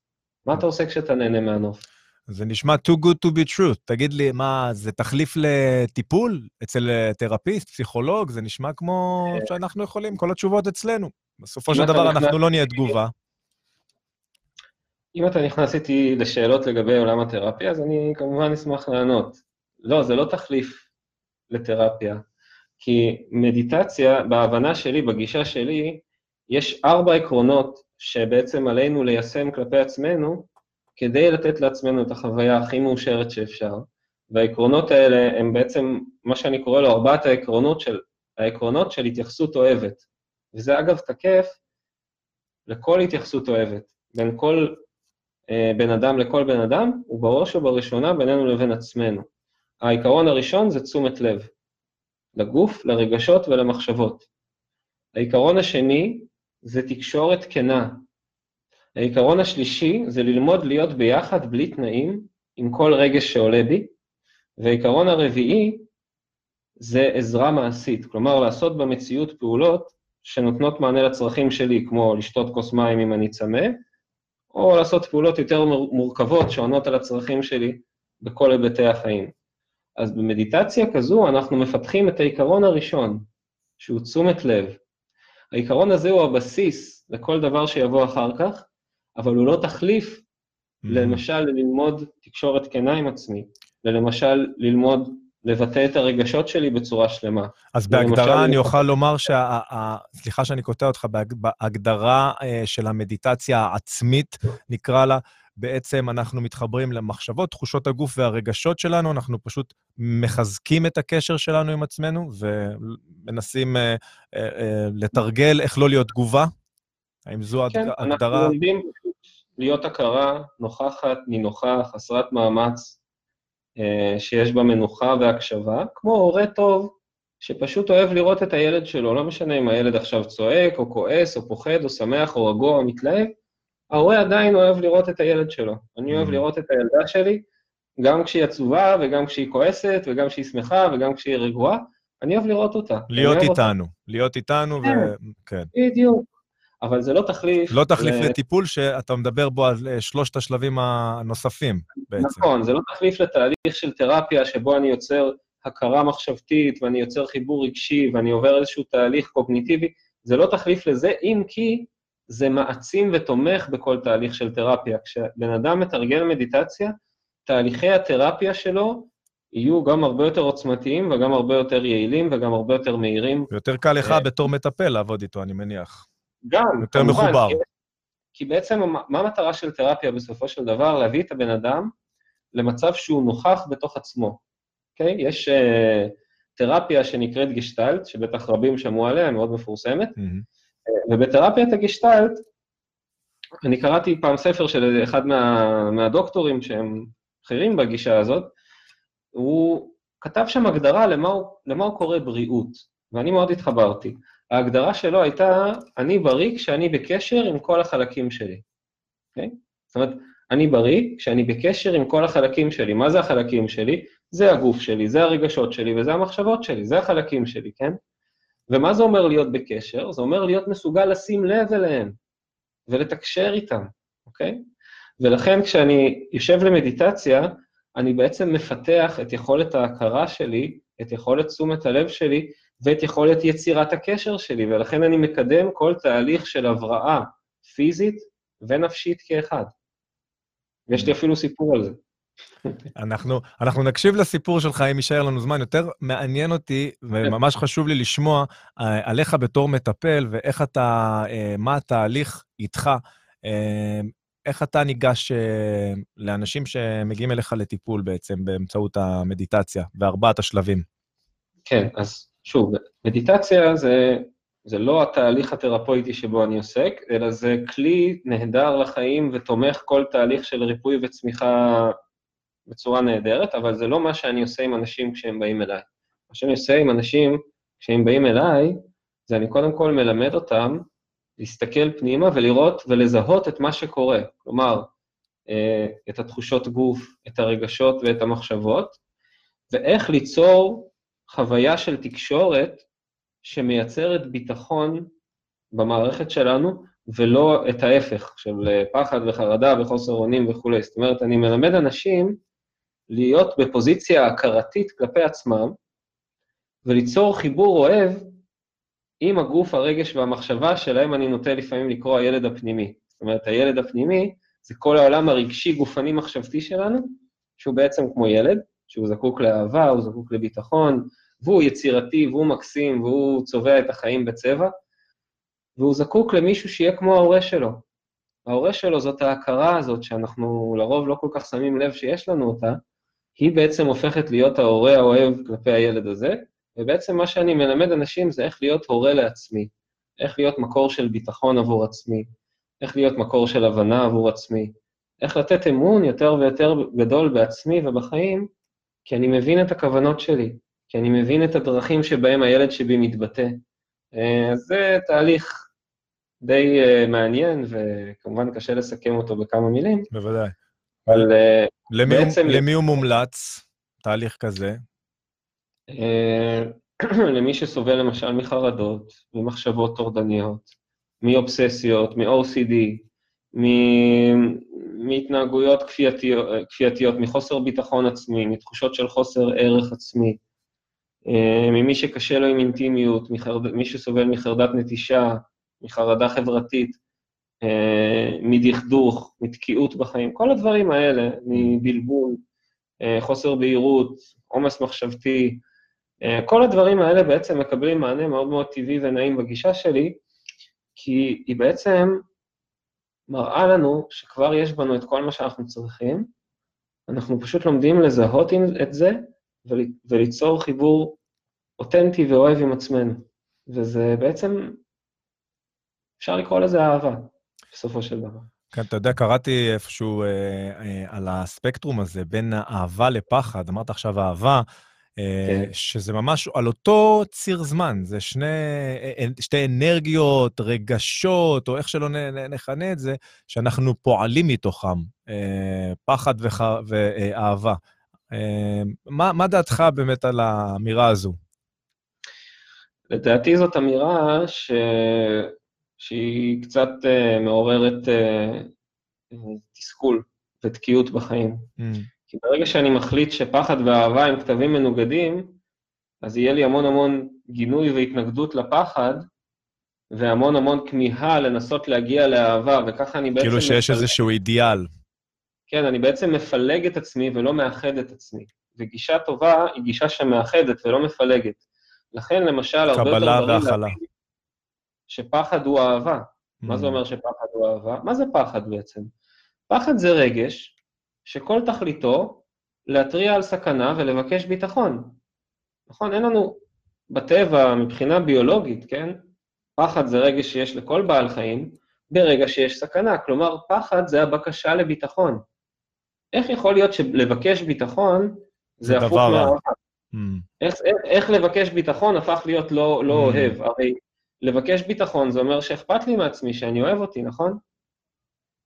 מה אתה עושה כשאתה נהנה מהנוף? זה נשמע too good to be true. תגיד לי, מה, זה תחליף לטיפול אצל אה, תרפיסט, פסיכולוג? זה נשמע כמו שאנחנו יכולים, כל התשובות אצלנו. בסופו של דבר אנחנו לא נהיה תגובה. אם אתה נכנס איתי לשאלות לגבי עולם התרפיה, אז אני כמובן אשמח לענות. לא, זה לא תחליף לתרפיה. כי מדיטציה, בהבנה שלי, בגישה שלי, יש ארבע עקרונות שבעצם עלינו ליישם כלפי עצמנו, כדי לתת לעצמנו את החוויה הכי מאושרת שאפשר. והעקרונות האלה הם בעצם מה שאני קורא לו ארבעת העקרונות של, העקרונות של התייחסות אוהבת. וזה אגב תקף לכל התייחסות אוהבת, בין כל אה, בן אדם לכל בן אדם, ובראש ובראשונה בינינו לבין עצמנו. העיקרון הראשון זה תשומת לב, לגוף, לרגשות ולמחשבות. העיקרון השני זה תקשורת כנה. העיקרון השלישי זה ללמוד להיות ביחד בלי תנאים, עם כל רגש שעולה בי. והעיקרון הרביעי זה עזרה מעשית, כלומר לעשות במציאות פעולות שנותנות מענה לצרכים שלי, כמו לשתות כוס מים אם אני צמא, או לעשות פעולות יותר מורכבות שעונות על הצרכים שלי בכל היבטי החיים. אז במדיטציה כזו אנחנו מפתחים את העיקרון הראשון, שהוא תשומת לב. העיקרון הזה הוא הבסיס לכל דבר שיבוא אחר כך, אבל הוא לא תחליף, mm-hmm. למשל, ללמוד תקשורת כנה עם עצמי, ולמשל, ללמוד לבטא את הרגשות שלי בצורה שלמה. אז בהגדרה אני אוכל לומר שה... סליחה שאני קוטע אותך, בהגדרה אה, של המדיטציה העצמית, נקרא לה, בעצם אנחנו מתחברים למחשבות, תחושות הגוף והרגשות שלנו, אנחנו פשוט מחזקים את הקשר שלנו עם עצמנו ומנסים אה, אה, לתרגל איך לא להיות תגובה. האם זו כן, הגדרה? כן, אנחנו לומדים להיות הכרה נוכחת, נינוחה, חסרת מאמץ, אה, שיש בה מנוחה והקשבה, כמו הורה טוב שפשוט אוהב לראות את הילד שלו, לא משנה אם הילד עכשיו צועק, או כועס, או פוחד, או שמח, או רגוע, או מתלהב, ההורה עדיין אוהב לראות את הילד שלו. אני אוהב mm. לראות את הילדה שלי, גם כשהיא עצובה, וגם כשהיא כועסת, וגם כשהיא שמחה, וגם כשהיא רגועה, אני אוהב לראות אותה. להיות איתנו, אותה. להיות איתנו, ו... כן. בדיוק. אבל זה לא תחליף... לא תחליף ל... לטיפול שאתה מדבר בו על אה, שלושת השלבים הנוספים, בעצם. נכון, זה לא תחליף לתהליך של תרפיה שבו אני יוצר הכרה מחשבתית, ואני יוצר חיבור רגשי, ואני עובר איזשהו תהליך קוגניטיבי, זה לא תחליף לזה, אם כי זה מעצים ותומך בכל תהליך של תרפיה. כשבן אדם מתרגל מדיטציה, תהליכי התרפיה שלו יהיו גם הרבה יותר עוצמתיים וגם הרבה יותר יעילים וגם הרבה יותר מהירים. ויותר קל לך אה, בתור מטפל לעבוד איתו, אני מניח. גם, יותר כמובן, מחובר. כי, כי בעצם מה המטרה של תרפיה בסופו של דבר? להביא את הבן אדם למצב שהוא נוכח בתוך עצמו, אוקיי? Okay? יש uh, תרפיה שנקראת גשטלט, שבטח רבים שמעו עליה, מאוד מפורסמת, mm-hmm. ובתרפיית הגשטלט, אני קראתי פעם ספר של אחד מה, מהדוקטורים שהם בכירים בגישה הזאת, הוא כתב שם הגדרה למה הוא, למה הוא קורא בריאות, ואני מאוד התחברתי. ההגדרה שלו הייתה, אני בריא כשאני בקשר עם כל החלקים שלי. Okay? אוקיי? זאת אומרת, אני בריא כשאני בקשר עם כל החלקים שלי. מה זה החלקים שלי? זה הגוף שלי, זה הרגשות שלי וזה המחשבות שלי, זה החלקים שלי, כן? ומה זה אומר להיות בקשר? זה אומר להיות מסוגל לשים לב אליהם ולתקשר איתם, אוקיי? ולכן כשאני יושב למדיטציה, אני בעצם מפתח את יכולת ההכרה שלי, את יכולת תשומת הלב שלי, ואת יכולת יצירת הקשר שלי, ולכן אני מקדם כל תהליך של הבראה פיזית ונפשית כאחד. יש לי אפילו סיפור על זה. אנחנו, אנחנו נקשיב לסיפור שלך, אם יישאר לנו זמן. יותר מעניין אותי, וממש חשוב לי לשמוע אה, עליך בתור מטפל, ואיך אתה, אה, מה התהליך איתך, אה, איך אתה ניגש לאנשים שמגיעים אליך לטיפול בעצם באמצעות המדיטציה, בארבעת השלבים. כן, אז שוב, מדיטציה זה, זה לא התהליך התרפויטי שבו אני עוסק, אלא זה כלי נהדר לחיים ותומך כל תהליך של ריפוי וצמיחה בצורה נהדרת, אבל זה לא מה שאני עושה עם אנשים כשהם באים אליי. מה שאני עושה עם אנשים כשהם באים אליי, זה אני קודם כל מלמד אותם להסתכל פנימה ולראות ולזהות את מה שקורה. כלומר, אה, את התחושות גוף, את הרגשות ואת המחשבות, ואיך ליצור חוויה של תקשורת שמייצרת ביטחון במערכת שלנו, ולא את ההפך, של אה, פחד וחרדה וחוסר אונים וכולי. זאת אומרת, אני מלמד אנשים להיות בפוזיציה הכרתית כלפי עצמם, וליצור חיבור אוהב עם הגוף, הרגש והמחשבה שלהם אני נוטה לפעמים לקרוא הילד הפנימי. זאת אומרת, הילד הפנימי זה כל העולם הרגשי-גופני-מחשבתי שלנו, שהוא בעצם כמו ילד, שהוא זקוק לאהבה, הוא זקוק לביטחון, והוא יצירתי, והוא מקסים, והוא צובע את החיים בצבע, והוא זקוק למישהו שיהיה כמו ההורה שלו. ההורה שלו זאת ההכרה הזאת, שאנחנו לרוב לא כל כך שמים לב שיש לנו אותה, היא בעצם הופכת להיות ההורה האוהב כלפי הילד הזה, ובעצם מה שאני מלמד אנשים זה איך להיות הורה לעצמי, איך להיות מקור של ביטחון עבור עצמי, איך להיות מקור של הבנה עבור עצמי, איך לתת אמון יותר ויותר גדול בעצמי ובחיים, כי אני מבין את הכוונות שלי, כי אני מבין את הדרכים שבהם הילד שבי מתבטא. אה, אז זה תהליך די אה, מעניין, וכמובן קשה לסכם אותו בכמה מילים, בוודאי. אבל אה, למי, בעצם- למי הוא מומלץ, תהליך כזה? אה, למי שסובל למשל מחרדות, ממחשבות טורדניות, מאובססיות, מ-OCD, מ- מהתנהגויות כפייתיות, כפייתיות, מחוסר ביטחון עצמי, מתחושות של חוסר ערך עצמי, אה, ממי שקשה לו עם אינטימיות. מי שסובל מחרדת נטישה, מחרדה חברתית, אה, מדכדוך, מתקיעות בחיים, כל הדברים האלה, מבלבול, אה, חוסר בהירות, עומס מחשבתי, אה, כל הדברים האלה בעצם מקבלים מענה מאוד מאוד טבעי ונעים בגישה שלי, כי היא בעצם מראה לנו שכבר יש בנו את כל מה שאנחנו צריכים, אנחנו פשוט לומדים לזהות את זה וליצור חיבור אותנטי ואוהב עם עצמנו. וזה בעצם, אפשר לקרוא לזה אהבה, בסופו של דבר. כן, אתה יודע, קראתי איפשהו אה, אה, על הספקטרום הזה בין אהבה לפחד, אמרת עכשיו אהבה, אה, כן. שזה ממש על אותו ציר זמן, זה שני, אה, שתי אנרגיות, רגשות, או איך שלא נ, נ, נכנה את זה, שאנחנו פועלים מתוכם, אה, פחד וח, ואהבה. אה, מה, מה דעתך באמת על האמירה הזו? לדעתי זאת אמירה ש... שהיא קצת uh, מעוררת uh, תסכול ותקיעות בחיים. Mm, כי ברגע שאני מחליט שפחד ואהבה הם כתבים מנוגדים, אז יהיה לי המון המון גינוי והתנגדות לפחד, והמון המון כמיהה לנסות להגיע לאהבה, וככה אני בעצם... כאילו שיש איזשהו אידיאל. כן, אני בעצם מפלג את עצמי ולא מאחד את עצמי. וגישה טובה היא גישה שמאחדת ולא מפלגת. לכן, למשל, הרבה יותר קבלה דברים והכלה. להבין שפחד הוא אהבה. מה זה Mm. אומר שפחד הוא אהבה? מה זה פחד בעצם? פחד זה רגש שכל תכליתו להתריע על סכנה ולבקש ביטחון. נכון? אין לנו בטבע, מבחינה ביולוגית, כן? פחד זה רגש שיש לכל בעל חיים ברגע שיש סכנה. כלומר, פחד זה הבקשה לביטחון. איך יכול להיות שלבקש ביטחון זה הפוך. מאהבה? Mm, איך, איך, איך לבקש ביטחון הפך להיות לא, לא Mm. אוהב? הרי לבקש ביטחון זה אומר שאכפת לי מעצמי, שאני אוהב אותי, נכון?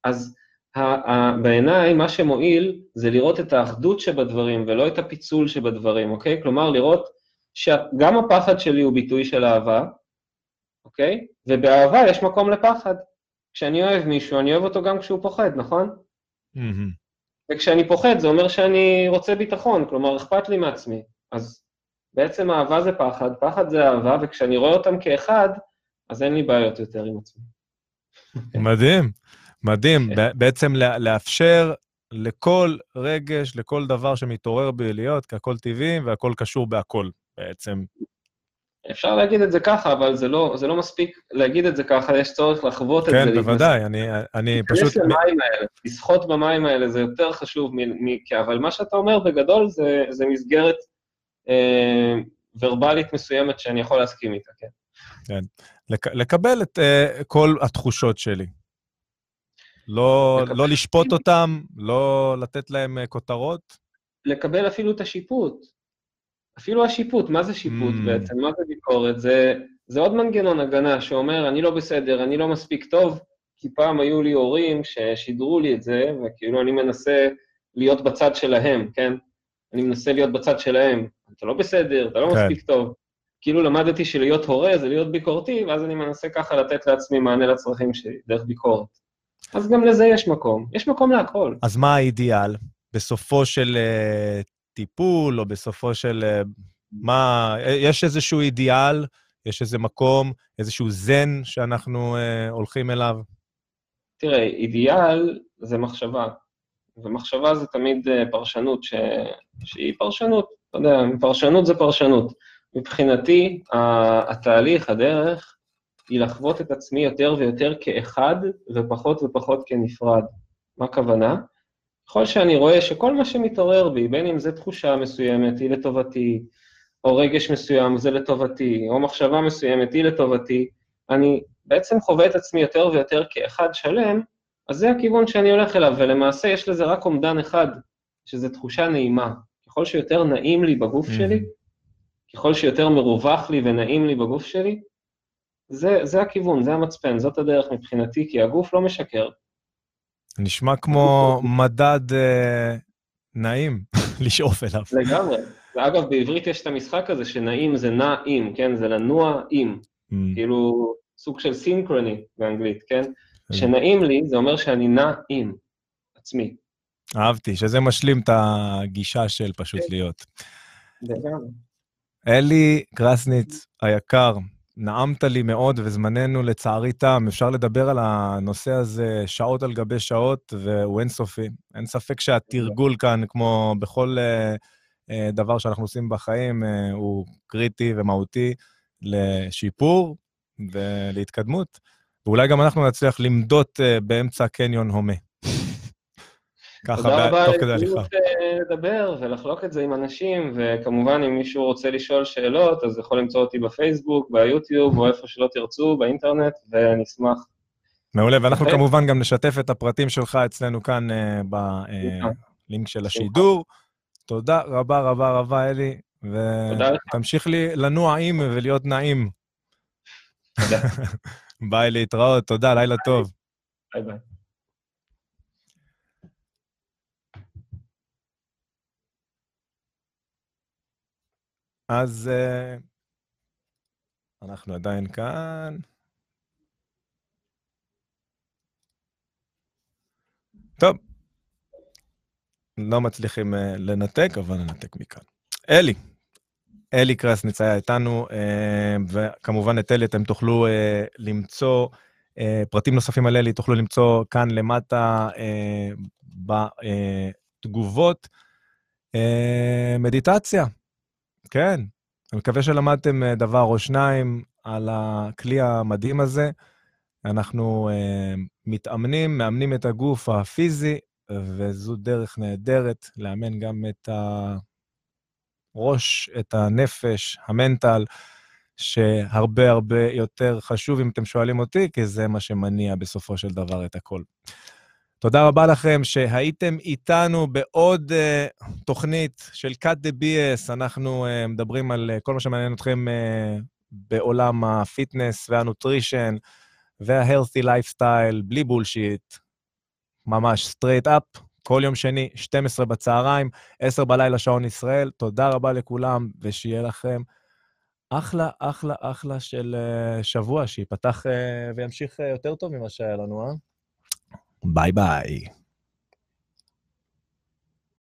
אז ה- ה- בעיניי מה שמועיל זה לראות את האחדות שבדברים ולא את הפיצול שבדברים, אוקיי? כלומר, לראות שגם הפחד שלי הוא ביטוי של אהבה, אוקיי? ובאהבה יש מקום לפחד. כשאני אוהב מישהו, אני אוהב אותו גם כשהוא פוחד, נכון? מהמם. וכשאני פוחד זה אומר שאני רוצה ביטחון, כלומר, אכפת לי מעצמי. אז בעצם אהבה זה פחד, פחד זה אהבה, וכשאני רואה אותם כאחד, אז אין לי בעיות יותר עם עצמי. מדהים, מדהים. כן. בעצם לאפשר לכל רגש, לכל דבר שמתעורר בי להיות, כי הכל טבעי והכל קשור בהכל, בעצם. אפשר להגיד את זה ככה, אבל זה לא, זה לא מספיק להגיד את זה ככה, יש צורך לחוות את זה. כן. בוודאי, אני, אני פשוט... להיכנס למים האלה, לשחות במים האלה, זה יותר חשוב, מ, מ, אבל מה שאתה אומר בגדול זה, זה מסגרת אה, ורבלית מסוימת שאני יכול להסכים איתה, כן. לק, לקבל את uh, כל התחושות שלי. לא, לקבל- לא לשפוט אותם, לא לתת להם uh, כותרות. לקבל אפילו את השיפוט. אפילו השיפוט, מה זה שיפוט Mm. בעצם? מה זה ביקורת? זה, זה עוד מנגנון הגנה שאומר, אני לא בסדר, אני לא מספיק טוב, כי פעם היו לי הורים ששידרו לי את זה, וכאילו אני מנסה להיות בצד שלהם, כן? אני מנסה להיות בצד שלהם. אתה לא בסדר, אתה לא כן. מספיק טוב. כאילו למדתי שלהיות הורה זה להיות ביקורתי, ואז אני מנסה ככה לתת לעצמי מענה לצרכים שלי, דרך ביקורת. אז גם לזה יש מקום. יש מקום להכל. אז מה האידיאל? בסופו של uh, טיפול, או בסופו של... Uh, מה... יש איזשהו אידיאל? יש איזה מקום, איזשהו זן שאנחנו uh, הולכים אליו? תראה, אידיאל זה מחשבה, ומחשבה זה תמיד אה, פרשנות ש... שהיא פרשנות, אתה יודע, פרשנות זה פרשנות. מבחינתי, התהליך, הדרך, היא לחוות את עצמי יותר ויותר כאחד, ופחות ופחות כנפרד. מה הכוונה? ככל שאני רואה שכל מה שמתעורר בי, בין אם זו תחושה מסוימת, היא לטובתי, או רגש מסוים, זה לטובתי, או מחשבה מסוימת, היא לטובתי, אני בעצם חווה את עצמי יותר ויותר כאחד שלם, אז זה הכיוון שאני הולך אליו, ולמעשה יש לזה רק אומדן אחד, שזה תחושה נעימה. ככל שיותר נעים לי בגוף שלי, ככל שיותר מרווח לי ונעים לי בגוף שלי, זה, זה הכיוון, זה המצפן, זאת הדרך מבחינתי, כי הגוף לא משקר. נשמע כמו מדד אה, נעים לשאוף אליו. לגמרי. ואגב, בעברית יש את המשחק הזה שנעים זה נע עם, כן? זה לנוע עם. Mm, כאילו, סוג של סינכרוני באנגלית, כן? כשנעים לי, זה אומר שאני נע עם עצמי. אהבתי, שזה משלים את הגישה של פשוט להיות. לגמרי. אלי קרסניץ היקר, נעמת לי מאוד וזמננו לצערי תם. אפשר לדבר על הנושא הזה שעות על גבי שעות, והוא אינסופי. אין ספק שהתרגול כאן, כמו בכל אה, אה, דבר שאנחנו עושים בחיים, אה, הוא קריטי ומהותי לשיפור ולהתקדמות. ואולי גם אנחנו נצליח למדוד אה, באמצע קניון הומה. ככה, תודה רבה תוך כדי הליכה. ההזדמנות אה, לדבר ולחלוק את זה עם אנשים, וכמובן, אם מישהו רוצה לשאול שאלות, אז יכול למצוא אותי בפייסבוק, ביוטיוב, או איפה שלא תרצו, באינטרנט, ואני אשמח. מעולה, ואנחנו אוקיי. כמובן גם נשתף את הפרטים שלך אצלנו כאן אה. בלינק של השידור. תודה רבה רבה רבה, אלי. ותמשיך לי לנוע עם ולהיות נעים. תודה. ביי, להתראות, תודה, לילה טוב. ביי ביי. אז אה, אנחנו עדיין כאן. טוב, לא מצליחים אה, לנתק, אבל ננתק מכאן. אלי, אלי קרסניץ היה איתנו, אה, וכמובן את אלי אתם תוכלו אה, למצוא, אה, פרטים נוספים על אלי תוכלו למצוא כאן למטה אה, בתגובות. אה, מדיטציה, כן, אני מקווה שלמדתם אה, דבר או שניים על הכלי המדהים הזה. אנחנו uh, מתאמנים, מאמנים את הגוף הפיזי, וזו דרך נהדרת לאמן גם את הראש, את הנפש, המנטל, שהרבה הרבה יותר חשוב אם אתם שואלים אותי, כי זה מה שמניע בסופו של דבר את הכל. תודה רבה לכם שהייתם איתנו בעוד uh, תוכנית של cut the BS. אנחנו uh, מדברים על uh, כל מה שמעניין אתכם uh, בעולם ה fitness וה nutrition וה-healthy lifestyle, בלי bullshit, ממש straight up, כל יום שני, 12 בצהריים, 10 בלילה שעון ישראל. תודה רבה לכולם, ושיהיה לכם אחלה, אחלה, אחלה של uh, שבוע, שייפתח uh, וימשיך uh, יותר טוב ממה שהיה לנו, אה? ביי ביי.